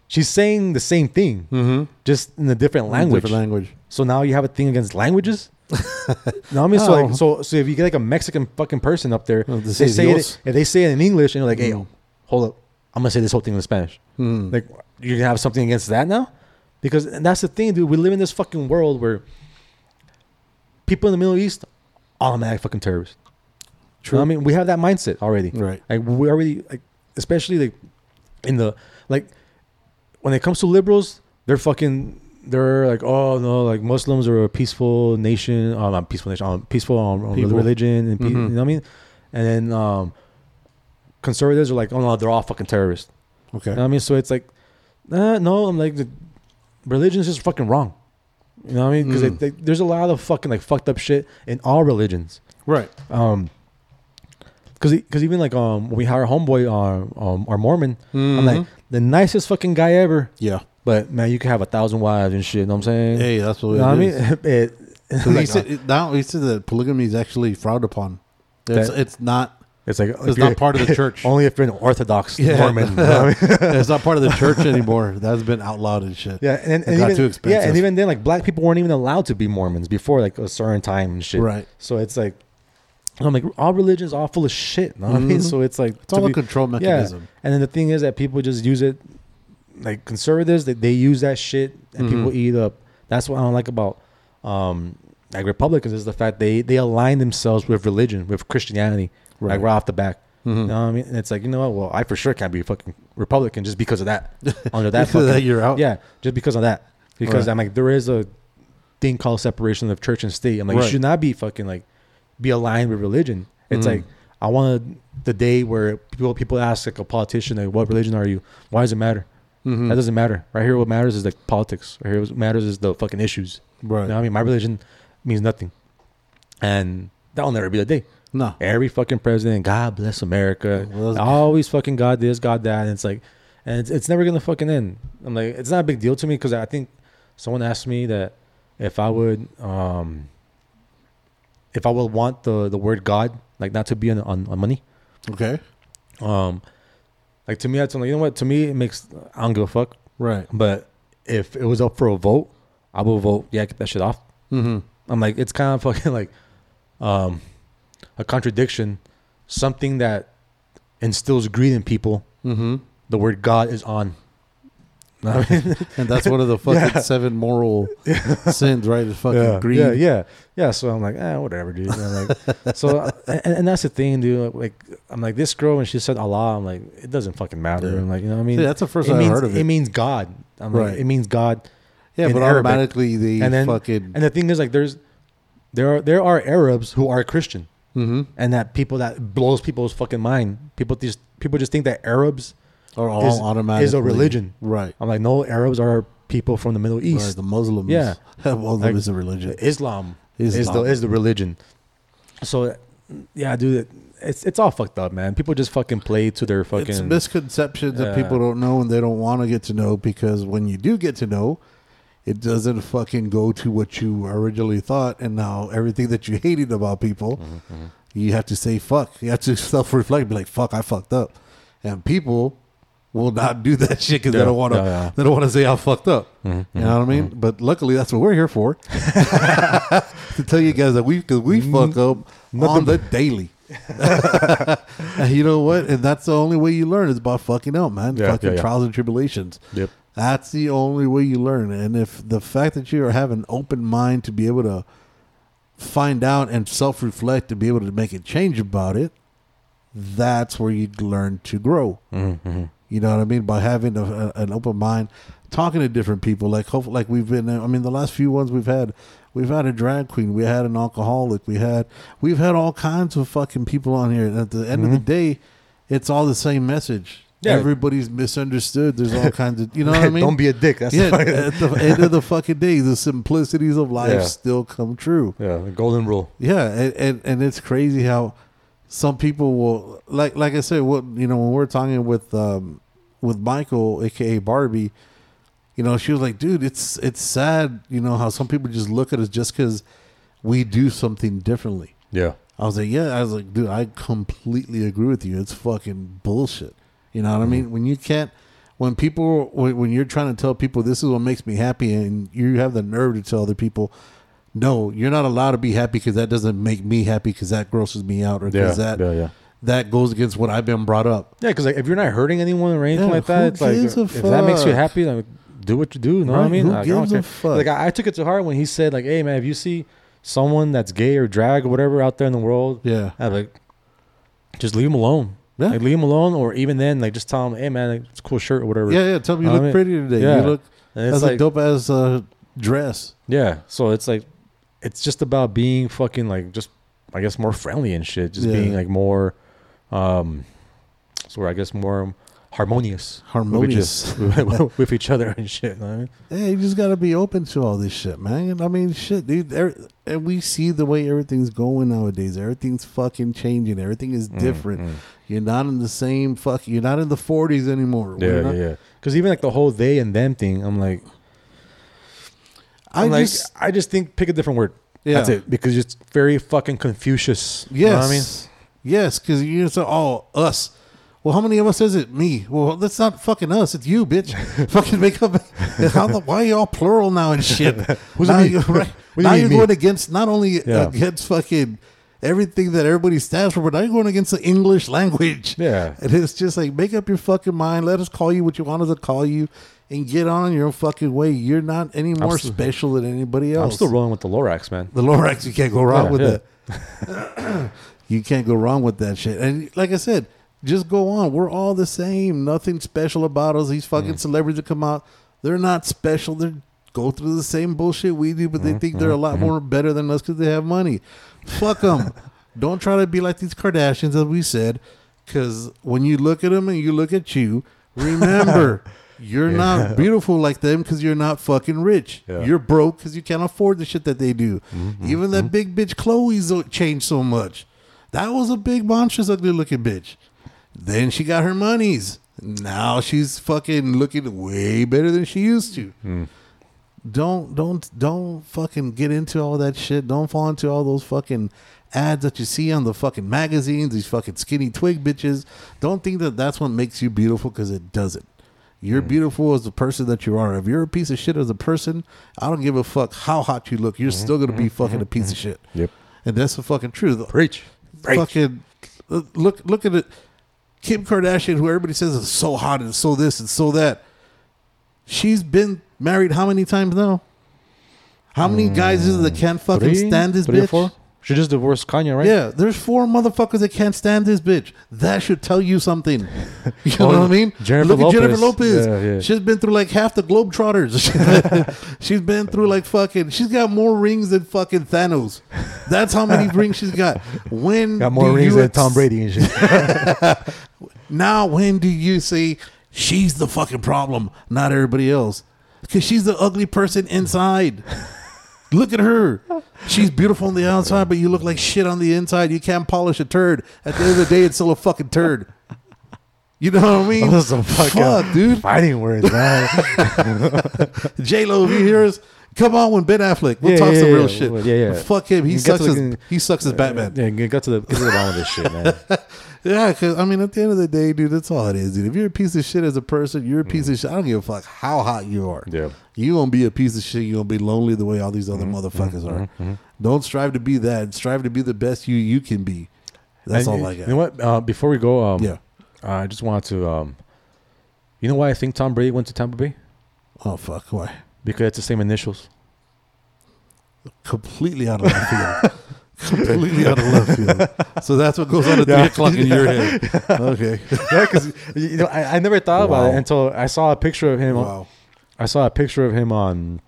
she's saying the same thing,
Mm-hmm.
just in a different language.
Different language.
So now you have a thing against languages. no, I mean, so
Oh.
like, so so if you get like a Mexican fucking person up there,
Oh, they say
it, if they say it in English, and you're like, hey,
Mm.
Hold up, I'm gonna say this whole thing in Spanish.
Mm.
Like, you're gonna have something against that now? Because and that's the thing, dude. We live in this fucking world where people in the Middle East, automatic fucking terrorists. True. I mean, we have that mindset already.
Right.
Like we already like, especially like in the like when it comes to liberals, they're fucking. They're like, oh no, like Muslims are a peaceful nation, um, not peaceful nation, um, peaceful um, religion, and pe-
Mhm.
you know what I mean. And then um, conservatives are like, oh no, they're all fucking terrorists.
Okay.
You know what I mean? So it's like, uh, no, I'm like, the religion is just fucking wrong. You know what I mean? Because
Mm.
there's a lot of fucking like fucked up shit in all religions.
Right.
Um, because because even like um when we hire homeboy uh, um our Mormon, I'm
Mhm.
like the nicest fucking guy ever.
Yeah.
But man, you can have a thousand wives and shit. You know what I'm saying?
Hey, that's what
you know what I mean? It,
he said now he said that polygamy is actually frowned upon. It's,
That-
it's not.
It's like
It's not part of the church.
Only if you're an Orthodox
Yeah.
Mormon. what
it's not part of the church anymore. That's been outlawed and shit.
Yeah, and, and
got
even,
too
Yeah,
expensive.
and even then, like black people weren't even allowed to be Mormons before like a certain time and shit.
Right.
So it's like, I'm like, all religions all full of shit. You know what I mean?
Mhm.
So it's like
It's all
to
a control mechanism.
Yeah. And then the thing is that people just use it, like conservatives, they, they use that shit and
Mhm.
people eat up. That's what I don't like about um, like Republicans is the fact they they align themselves with religion, with Christianity,
Right.
like right off the back.
Mhm.
You know what I mean? And it's like, you know what? Well, I for sure can't be a fucking Republican just because of that. Under that,
Because of that, you're out?
Yeah, just because of that. Because
Right.
I'm like, there is a thing called separation of church and state. I'm like,
Right.
you should not be fucking like be aligned with religion. It's
Mhm.
like I wanted the day where people people ask like a politician like, what religion are you? Why does it matter?
Mhm.
That doesn't matter. Right here, what matters is like politics. Right here, what matters is the fucking issues.
Right.
You know what I mean? My religion means nothing, and that'll never be the day.
No.
Every fucking president, God bless America.
Well,
always fucking God this, God that. And it's like, and it's, it's never gonna fucking end. I'm like, it's not a big deal to me because I think someone asked me that if I would, um, if I would want the the word God like not to be on on, on money.
Okay.
Um, like to me, that's like, you know what? To me, it makes I don't give a fuck.
Right.
But if it was up for a vote, I would vote. Yeah, get that shit off.
Mm-hmm.
I'm like, it's kind of fucking like um, a contradiction. Something that instills greed in people.
Mm-hmm.
The word God is on. I mean?
And that's one of the fucking
Yeah.
seven moral sins, right? Is fucking
yeah,
greed.
yeah, yeah, yeah. So I'm like, eh, whatever, dude. And like, so, and, and that's the thing, dude. Like, I'm like, this girl when she said Allah, I'm like, it doesn't fucking matter.
Yeah.
I'm like, you know what I mean?
See, that's the first time I've heard of it.
It means God. I'm like,
Right.
it means God.
Yeah, but
Arabic.
automatically they
And then-
fucking.
And the thing is, like, there's there are there are Arabs who are Christian.
Mm-hmm.
and that people that blows people's fucking mind. People just people just think that Arabs
are all
is-
automatically
is a religion.
Right.
I'm like, no, Arabs are people from the Middle
Right.
East.
The Muslims.
Yeah.
Muslim
Like,
is a religion.
Islam, is the is the religion. So, yeah, dude, it's it's all fucked up, man. People just fucking play to their fucking.
It's misconceptions that people don't know and they don't want to get to know because when you do get to know, it doesn't fucking go to what you originally thought, and now everything that you hated about people,
Mm-hmm,
you have to say fuck. You have to self reflect, be like fuck, I fucked up, and people will not do that shit because
Yeah,
they don't want to.
yeah, yeah.
They don't want to say I fucked up.
Mm-hmm,
You know what I mean? But luckily, that's what we're here for to tell you guys that we because we fuck up on the daily. you know what? And that's the only way you learn is by fucking up, man. Fucking trials and tribulations.
Yep.
That's the only way you learn. And if the fact that you are having an open mind to be able to find out and self reflect to be able to make a change about it, that's where you learn to grow.
Mm-hmm.
You know what I mean? By having a, a, an open mind, talking to different people, like hope, like we've been. I mean, the last few ones we've had, we've had a drag queen, we had an alcoholic, we had, we've had all kinds of fucking people on here. And at the end of the day, it's all the same message.
Yeah.
Everybody's misunderstood. There's all kinds of, you know what I mean?
Don't be a dick. That's
yeah.
the
At the end of the fucking day, the simplicities of life
Yeah.
still come true.
yeah, the golden rule.
Yeah, and, and and it's crazy how some people will like like I said, what you know when we're talking with um with Michael, aka Barbie, you know, she was like, dude, it's it's sad, you know, how some people just look at us just because we do something differently.
Yeah.
I was like, yeah, I was like, dude, I completely agree with you. It's fucking bullshit. You know what I mean? Mm-hmm. When you can't, when people, when, when you're trying to tell people this is what makes me happy, and you have the nerve to tell other people, no, you're not allowed to be happy because that doesn't make me happy because that grosses me out or because that
yeah. Yeah.
that goes against what I've been brought up.
Yeah, because like if you're not hurting anyone or anything
Yeah,
like that, it's like
gives a
if that makes you
fuck?
happy, like do what you do. You know what I
Right,
mean?
who
Like, I don't
gives a
care.
fuck?
Like I, I took it to heart when he said, like, "Hey man, if you see someone that's gay or drag or whatever out there in the world,
Yeah,
I'm like, just leave them alone.
Yeah.
Like leave them alone, or even then, like just tell them, hey man, like, it's a cool shirt or whatever.
yeah, yeah. Tell me you
I
look
mean,
pretty today.
yeah.
You look
And it's
that's
like,
a dope ass uh, dress.
yeah. So it's like, it's just about being fucking like just, I guess, more friendly and shit. Just
Yeah.
being like more, um, so I guess more harmonious,
Harmonious.
with, each- with each other and shit. you know I mean?
Yeah, you just gotta be open to all this shit, man. I mean, shit, dude. er- And we see the way everything's going nowadays. Everything's fucking changing. Everything is
Mm,
different. You're not in the same fuck. You're not in the 40s anymore. We're
Yeah,
not-
yeah. Because even like the whole they and them thing, I'm like,
I
I'm like,
just
I just think pick a different word.
Yeah.
That's it. Because it's very fucking Confucius.
yes,
You know what I mean?
yes, because you say, "Oh, us." Well, how many of us is it? Me. Well, that's not fucking us. It's you, bitch. fucking make up. How the, why are you all plural now and shit?
Who's
now
me?
You're, right,
What do you
now
mean
you're
me?
going against not only
Yeah.
against fucking everything that everybody stands for, but now you're going against the English language.
Yeah.
And it's just like, make up your fucking mind. Let us call you what you want us to call you and get on your own fucking way. You're not any more
still-
special than anybody else.
I'm still rolling with the Lorax, man.
The Lorax, you can't go wrong
Yeah,
with
yeah.
that. you can't go wrong with that shit. And like I said, just go on. We're all the same. Nothing special about us. These fucking
Mm.
celebrities that come out, they're not special. They go through the same bullshit we do, but they
Mm-hmm.
think they're a mm-hmm, lot mm-hmm. more better than us because they have money. Fuck them. Don't try to be like these Kardashians, as we said, because when you look at them and you look at you, remember. You're not beautiful like them because you're not fucking rich.
Yeah.
You're broke because you can't afford the shit that they do. Mm-hmm, Even that big bitch Khloé's changed so much. That was a big monstrous ugly looking bitch. Then she got her monies. Now she's fucking looking way better than she used to. Mm. Don't don't don't fucking get into all that shit. Don't fall into all those fucking ads that you see on the fucking magazines. These fucking skinny twig bitches. Don't think that that's what makes you beautiful because it doesn't. You're mm. beautiful as the person that you are. If you're a piece of shit as a person, I don't give a fuck how hot you look. You're mm-hmm. still gonna be mm-hmm. fucking a mm-hmm. piece of shit.
Yep.
And that's the fucking truth.
Preach. Preach.
Fucking uh, look look at it. Kim Kardashian, who everybody says is so hot and so this and so that. She's been married how many times now? How many mm, guys is it that can't fucking
Three?
stand this
Three or
bitch?
four? She just divorced Kanye, right?
Yeah, there's four motherfuckers that can't stand this bitch. That should tell you something. You know
Oh,
what I mean?
Jennifer
Look at Jennifer
Lopez.
Lopez.
Yeah, yeah.
She's been through like half the Globetrotters. she's been through like fucking. She's got more rings than fucking Thanos. That's how many rings she's got. When
Got more
do
rings
you
than Tom Brady and shit.
now, when do you say she's the fucking problem, not everybody else? Because she's the ugly person inside. Look at her. She's beautiful on the outside, but you look like shit on the inside. You can't polish a turd. At the end of the day, it's still a fucking turd. You know what I mean?
Those are fucking
Fuck, dude.
fighting words, man.
J Lo, if you hear us, come on with Ben Affleck. We'll
Yeah,
talk
yeah,
some
yeah.
real shit.
Yeah, yeah.
Fuck him. He sucks.
to
As, he sucks as uh, Batman.
yeah, get get to the get to the bottom of this shit, man.
Yeah, because I mean, at the end of the day, dude, that's all it is, dude. If you're a piece of shit as a person, you're a piece of shit. I don't give a fuck how hot you are.
Mm. Yeah.
you gonna be a piece of shit. You gonna be lonely the way all these
Mm-hmm.
other motherfuckers are. Don't strive to be that. Strive to be the best you you can be. That's
And
all I got.
You know what? Uh, before we go, um,
Yeah.
I just wanted to. Um, you know why I think Tom Brady went to Tampa Bay?
Oh fuck! Why?
Because it's the same initials.
Completely out of left field. Completely out of left field. So that's what goes on at three o'clock in your head. Okay.
yeah, because you know, I, I never thought about it until I saw a picture of him. on-
Wow.
I saw a picture of him on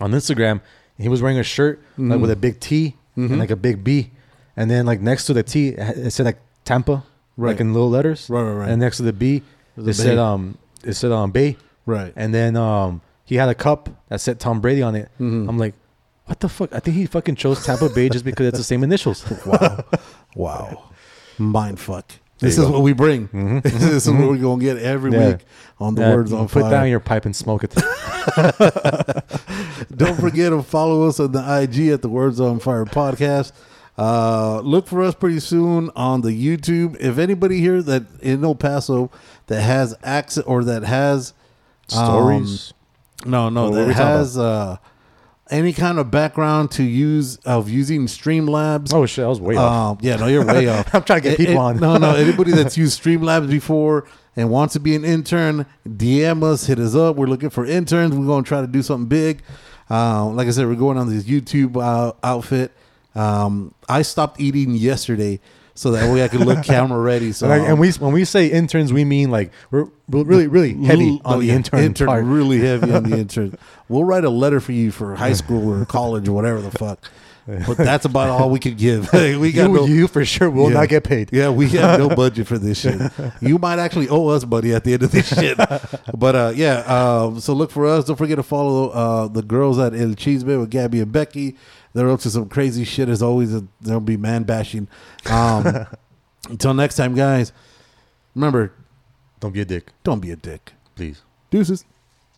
on Instagram. He was wearing a shirt
Mm-hmm.
like with a big T and like a big B, and then like next to the T it said like Tampa,
Right.
like in little letters.
Right, right, right.
And next to the B,
There's a
it said
Bay.
um it said um Bay,
Right.
and then um he had a cup that said Tom Brady on it.
Mm-hmm.
I'm like, what the fuck? I think he fucking chose Tampa Bay just because it's the same initials.
Wow. wow. Mind fuck. This is
go.
what we bring. this is what we're gonna get every
Yeah.
week on the
Yeah,
words on
put
fire.
Put down your pipe and smoke it.
Don't forget to follow us on the IG at the Words on Fire podcast. Uh, look for us pretty soon on the YouTube. If anybody here that in El Paso that has access or that has um,
Stories.
no, no, that has uh, any kind of background to use of using Streamlabs.
oh shit, I was way off.
Um, yeah, no, you're way off.
I'm trying to get people
it-
on.
No, no, anybody that's used Streamlabs before and wants to be an intern, DM us, hit us up. We're looking for interns. We're going to try to do something big. Um, like I said, we're going on this YouTube uh, outfit. Um, I stopped eating yesterday so that way I could look camera ready. So
And, we when we say interns, we mean like we're, really really heavy
L-
on
oh,
the
yeah,
intern, part.
really heavy on the intern. We'll write a letter for you for high school or college or whatever the fuck. But that's about all we could give. we got
You,
no,
you for sure will
Yeah.
not get paid.
Yeah, we have no budget for this shit. You might actually owe us money at the end of this shit. But uh, yeah, um, so look for us. Don't forget to follow uh, the girls at El Chisme with Gabby and Becky. They're up to some crazy shit as always. There'll be man bashing. Um, until next time, guys. Remember,
Don't be a dick,
don't be a dick.
please.
Deuces.